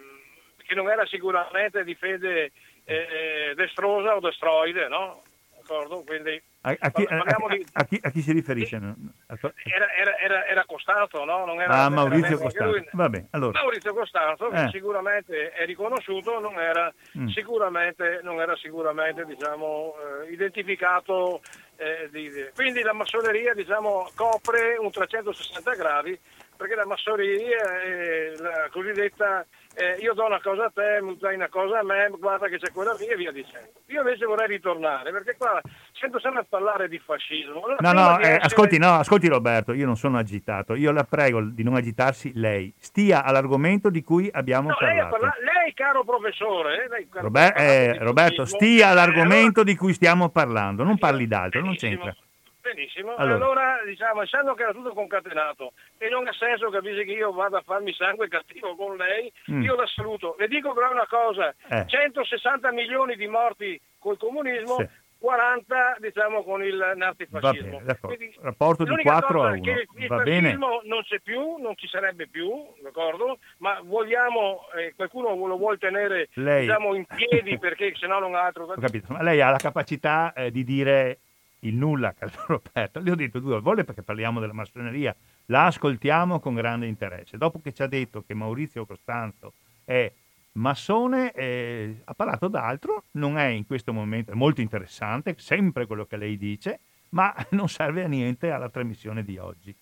che non era sicuramente di fede eh, destrosa o destroide, no? D'accordo? Quindi a, a, chi, a, di... chi, a, chi, si riferisce? Era, era, era, era Costanzo, no? Non era, ah, Maurizio Costanzo. Lui... Vabbè, allora. Maurizio Costanzo, eh. sicuramente è riconosciuto, non era mm. sicuramente, non era sicuramente diciamo, eh, identificato. Eh, di... Quindi la massoneria diciamo, copre un 360 gradi perché la massoneria è la cosiddetta eh, io do una cosa a te, mi dai una cosa a me, guarda che c'è quella lì e via dicendo. Io invece vorrei ritornare, perché qua sento sempre parlare di fascismo. Allora, no, no, eh, essere... ascolti, no, ascolti Roberto, io non sono agitato, io la prego di non agitarsi lei, stia all'argomento di cui abbiamo no, parlato. Lei, parla... lei, caro professore, eh, lei, caro Robert... eh, Roberto, stia all'argomento allora... di cui stiamo parlando, non parli d'altro, Benissimo. non c'entra. Benissimo, allora. allora, diciamo, essendo che era tutto concatenato e non ha senso capisci che io vada a farmi sangue cattivo con lei, mm. io la saluto. Le dico però una cosa, eh. 160 milioni di morti col comunismo, sì. 40 diciamo con il nazifascismo. Bene, rapporto di 4 a 1. Che il Va bene. non c'è più, non ci sarebbe più, d'accordo? Ma vogliamo, eh, qualcuno lo vuole tenere lei... diciamo, in piedi *laughs* perché se no non ha altro. Ho capito, ma lei ha la capacità eh, di dire il nulla, caro *laughs* Roberto. Le ho detto due volte perché parliamo della massoneria, la ascoltiamo con grande interesse. Dopo che ci ha detto che Maurizio Costanzo è massone, eh, ha parlato d'altro, non è in questo momento, è molto interessante, sempre quello che lei dice, ma *laughs* non serve a niente alla trasmissione di oggi.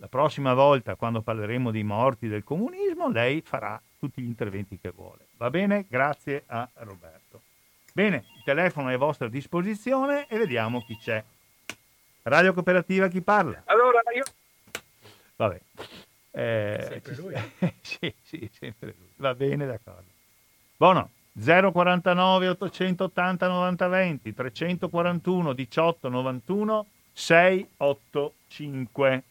La prossima volta, quando parleremo dei morti del comunismo, lei farà tutti gli interventi che vuole. Va bene? Grazie a Roberto. Bene, il telefono è a vostra disposizione e vediamo chi c'è. Radio Cooperativa, chi parla? Allora, io... Vabbè. Eh, sempre lui? *laughs* sì, sì, sempre lui. Va bene, d'accordo. Buono. 049 880 90 20 341 18 91 685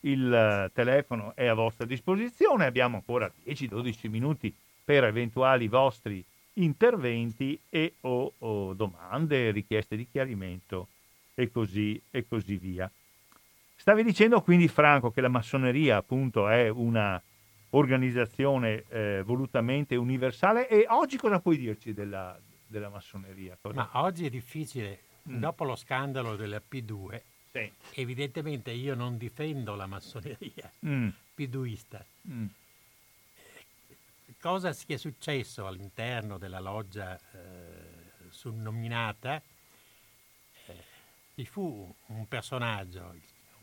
il eh, telefono è a vostra disposizione abbiamo ancora 10-12 minuti per eventuali vostri interventi e o, o domande, richieste di chiarimento e così, e così via. Stavi dicendo quindi Franco che la massoneria appunto è una organizzazione eh, volutamente universale e oggi cosa puoi dirci della, della massoneria? Cosa... Ma oggi è difficile, mm. dopo lo scandalo della P2, sì. evidentemente io non difendo la massoneria mm. *laughs* P2ista. Mm cosa sia successo all'interno della loggia eh, soprannominata, eh, ci fu un personaggio,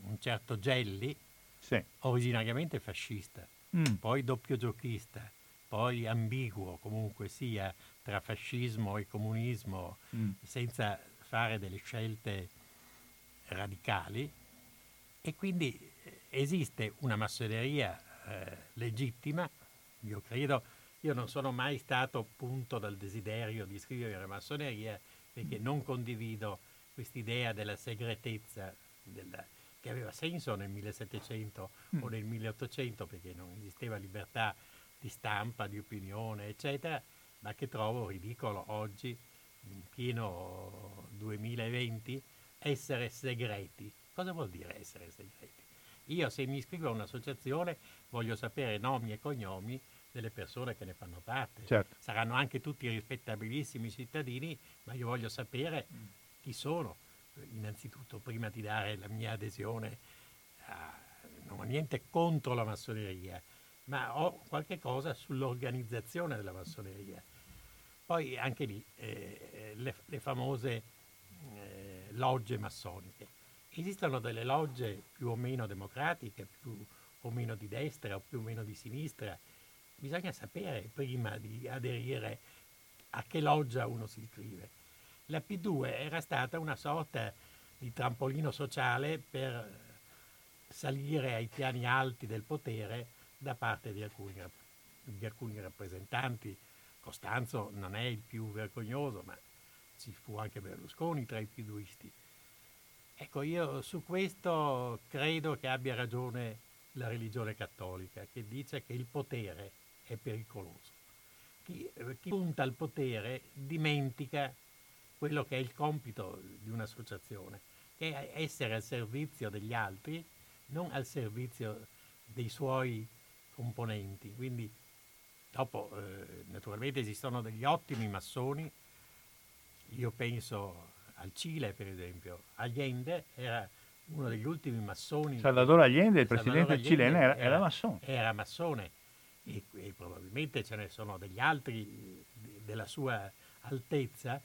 un certo Gelli, sì. originariamente fascista, mm. poi doppio giochista, poi ambiguo comunque sia tra fascismo e comunismo, mm. senza fare delle scelte radicali. E quindi eh, esiste una massoneria eh, legittima, io credo io non sono mai stato punto dal desiderio di scrivere la massoneria perché non condivido quest'idea della segretezza della, che aveva senso nel 1700 mm. o nel 1800 perché non esisteva libertà di stampa, di opinione, eccetera, ma che trovo ridicolo oggi, in pieno 2020, essere segreti. Cosa vuol dire essere segreti? Io se mi iscrivo a un'associazione voglio sapere nomi e cognomi delle persone che ne fanno parte. Certo. Saranno anche tutti rispettabilissimi cittadini, ma io voglio sapere chi sono, innanzitutto prima di dare la mia adesione. A, non ho niente contro la massoneria, ma ho qualche cosa sull'organizzazione della massoneria. Poi anche lì eh, le, le, famose eh, logge massoniche. Esistono delle logge più o meno democratiche, più o meno di destra o più o meno di sinistra, bisogna sapere prima di aderire a che loggia uno si iscrive. La P2 era stata una sorta di trampolino sociale per salire ai piani alti del potere da parte di alcuni, di alcuni rappresentanti. Costanzo non è il più vergognoso, ma ci fu anche Berlusconi tra i P2isti. Ecco, io su questo credo che abbia ragione la religione cattolica, che dice che il potere è pericoloso. Chi, chi punta al potere dimentica quello che è il compito di un'associazione, che è essere al servizio degli altri, non al servizio dei suoi componenti. Quindi dopo, eh, naturalmente esistono degli ottimi massoni, io penso al Cile per esempio, Allende era uno degli ultimi massoni. Salvador Allende, il presidente cileno, era, era, massone. Era massone e, e, probabilmente ce ne sono degli altri della sua altezza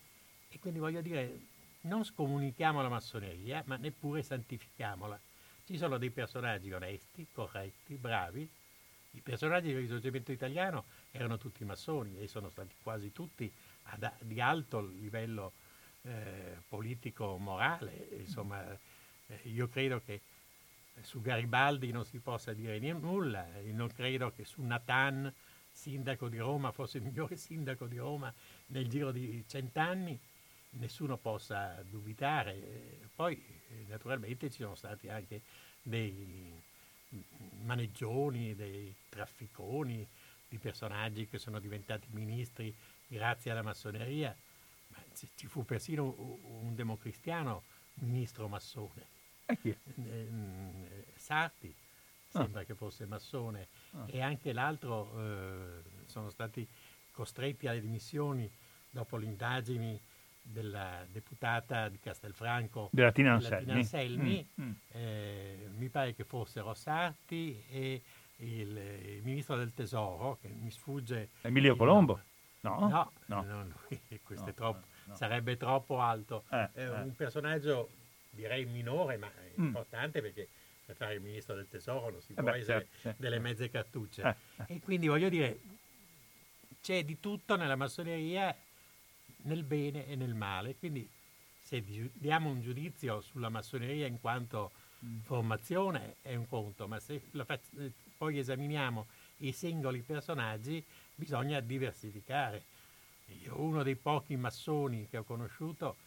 e quindi voglio dire, non scomunichiamo la massoneria, ma neppure santifichiamola. Ci sono dei personaggi onesti, corretti, bravi. I personaggi del risorgimento italiano erano tutti massoni e sono stati quasi tutti ad, di alto livello eh, politico-morale. Insomma, eh, io credo che su Garibaldi non si possa dire nulla, non credo che su Nathan, sindaco di Roma, fosse il migliore *laughs* sindaco di Roma nel giro di cent'anni, nessuno possa dubitare. Poi eh, naturalmente ci sono stati anche dei maneggioni, dei trafficoni, di personaggi che sono diventati ministri grazie alla massoneria, ma ci fu persino un democristiano ministro massone. Chi? Eh, Sarti ah. sembra che fosse massone ah. e anche l'altro eh, sono stati costretti alle dimissioni dopo le indagini della deputata di Castelfranco della Tina Anselmi, mm, mm. Eh, mi pare che fossero Sarti e il, il, ministro del tesoro che mi sfugge Emilio Colombo no, no, no. no lui, *laughs* questo no, troppo, sarebbe troppo alto eh, eh, un personaggio direi minore ma mm. importante perché per fare il ministro del tesoro non si eh può beh, essere certo, certo. delle mezze cartucce eh, eh. e quindi voglio dire c'è di tutto nella massoneria nel bene e nel male. Quindi se diamo un giudizio sulla massoneria in quanto mm. formazione è un conto, ma se fac- eh, poi esaminiamo i singoli personaggi bisogna diversificare. Io uno dei pochi massoni che ho conosciuto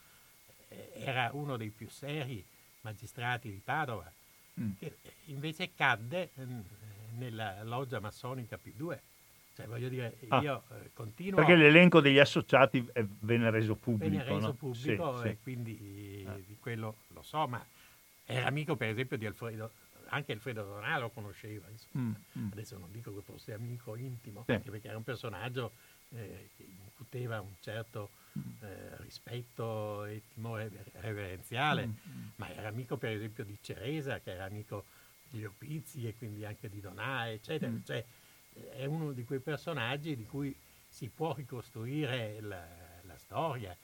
era uno dei più seri magistrati di Padova, mm. che invece cadde eh, nella loggia massonica P2 cioè, voglio dire, ah, io eh, continuo... Perché l'elenco degli associati venne reso pubblico. Venne reso no? pubblico sì, e sì. quindi eh. di quello lo so, ma era amico per esempio di Alfredo, anche Alfredo Donà lo conosceva, mm, mm. adesso non dico che fosse amico intimo, sì. anche perché era un personaggio eh, che incuteva un certo mm. eh, rispetto e timore reverenziale, mm, mm. ma era amico per esempio di Ceresa, che era amico di Opizzi e quindi anche di Donà, eccetera. Mm. Cioè, è uno di quei personaggi di cui si può ricostruire la, la storia.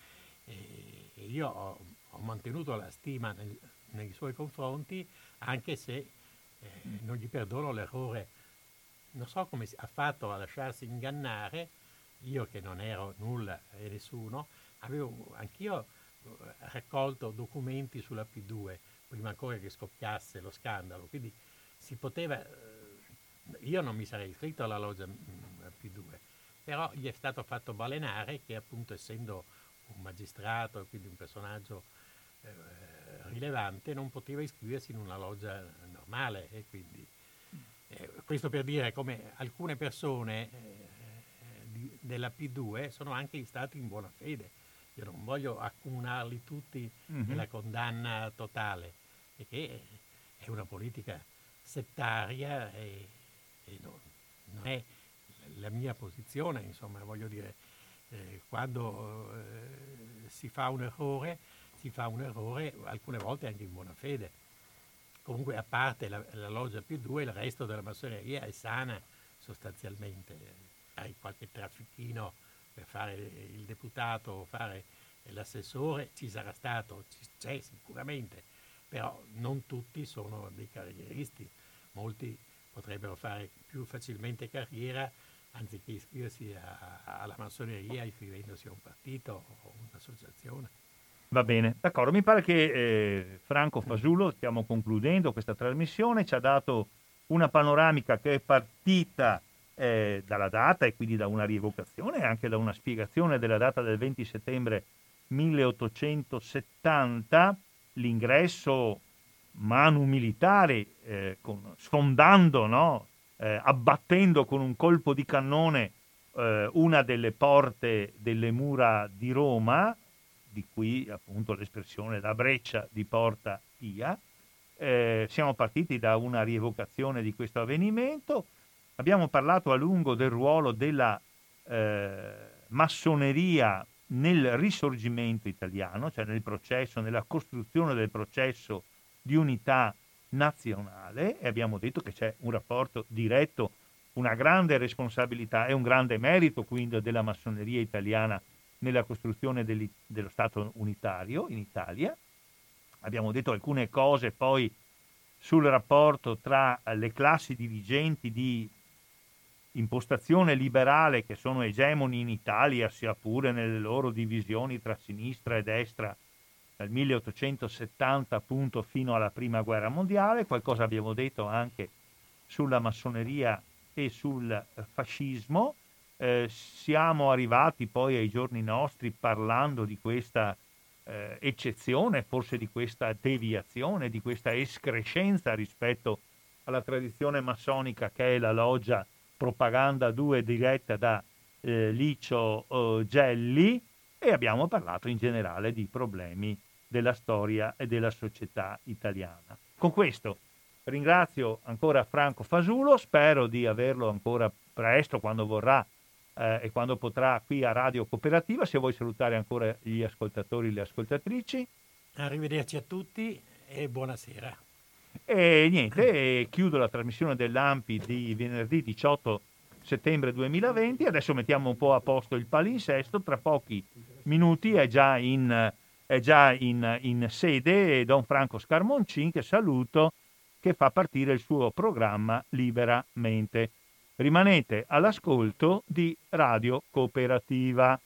E, e io ho, ho, mantenuto la stima nel, nei suoi confronti, anche se eh, non gli perdono l'errore. Non so come ha fatto a lasciarsi ingannare, io che non ero nulla e nessuno, avevo anch'io eh, raccolto documenti sulla P2 prima ancora che scoppiasse lo scandalo, quindi si poteva eh, io non mi sarei iscritto alla loggia P2, però gli è stato fatto balenare che appunto essendo un magistrato, quindi un personaggio eh, rilevante, non poteva iscriversi in una loggia normale e quindi eh, questo per dire come alcune persone eh, della P2 sono anche stati in buona fede. Io non voglio accomunarli tutti mm-hmm. nella condanna totale, perché è una politica settaria e, non, non è la mia posizione, insomma, voglio dire, eh, quando eh, si fa un errore, si fa un errore alcune volte anche in buona fede. Comunque, a parte la, la loggia più due, il resto della massoneria è sana sostanzialmente. Hai qualche trafficchino per fare il deputato o fare l'assessore, ci sarà stato, c'è sicuramente, però non tutti sono dei carrieristi, molti potrebbero fare più facilmente carriera anziché iscriversi a, alla massoneria iscrivendosi a un partito o un'associazione. Va bene, d'accordo. Mi pare che eh, Franco Fasulo, stiamo concludendo questa trasmissione, ci ha dato una panoramica che è partita eh, dalla data e quindi da una rievocazione e anche da una spiegazione della data del 20 settembre 1870, l'ingresso manu militare, eh, con, sfondando, no? eh, abbattendo con un colpo di cannone eh, una delle porte delle mura di Roma, di qui appunto l'espressione la breccia di Porta Pia. Eh, siamo partiti da una rievocazione di questo avvenimento abbiamo parlato a lungo del ruolo della eh, massoneria nel risorgimento italiano, cioè nel processo, nella costruzione del processo di unità nazionale e abbiamo detto che c'è un rapporto diretto, una grande responsabilità e un grande merito quindi della massoneria italiana nella costruzione dello Stato unitario in Italia. Abbiamo detto alcune cose poi sul rapporto tra le classi dirigenti di impostazione liberale che sono egemoni in Italia, sia pure nelle loro divisioni tra sinistra e destra dal 1870 appunto fino alla prima guerra mondiale, qualcosa abbiamo detto anche sulla massoneria e sul fascismo, eh, siamo arrivati poi ai giorni nostri parlando di questa eh, eccezione, forse di questa deviazione, di questa escrescenza rispetto alla tradizione massonica che è la loggia Propaganda 2 diretta da eh, Licio eh, Gelli e abbiamo parlato in generale di problemi della storia e della società italiana. Con questo ringrazio ancora Franco Fasulo, spero di averlo ancora presto quando vorrà eh, e quando potrà qui a Radio Cooperativa. Se vuoi salutare ancora gli ascoltatori e le ascoltatrici. Arrivederci a tutti e buonasera. E niente, chiudo la trasmissione dell'AMPI di venerdì 18 settembre 2020. Adesso mettiamo un po' a posto il palinsesto. Tra pochi minuti è già in, è già in, in sede Don Franco Scarmoncin, che saluto, che fa partire il suo programma liberamente. Rimanete all'ascolto di Radio Cooperativa.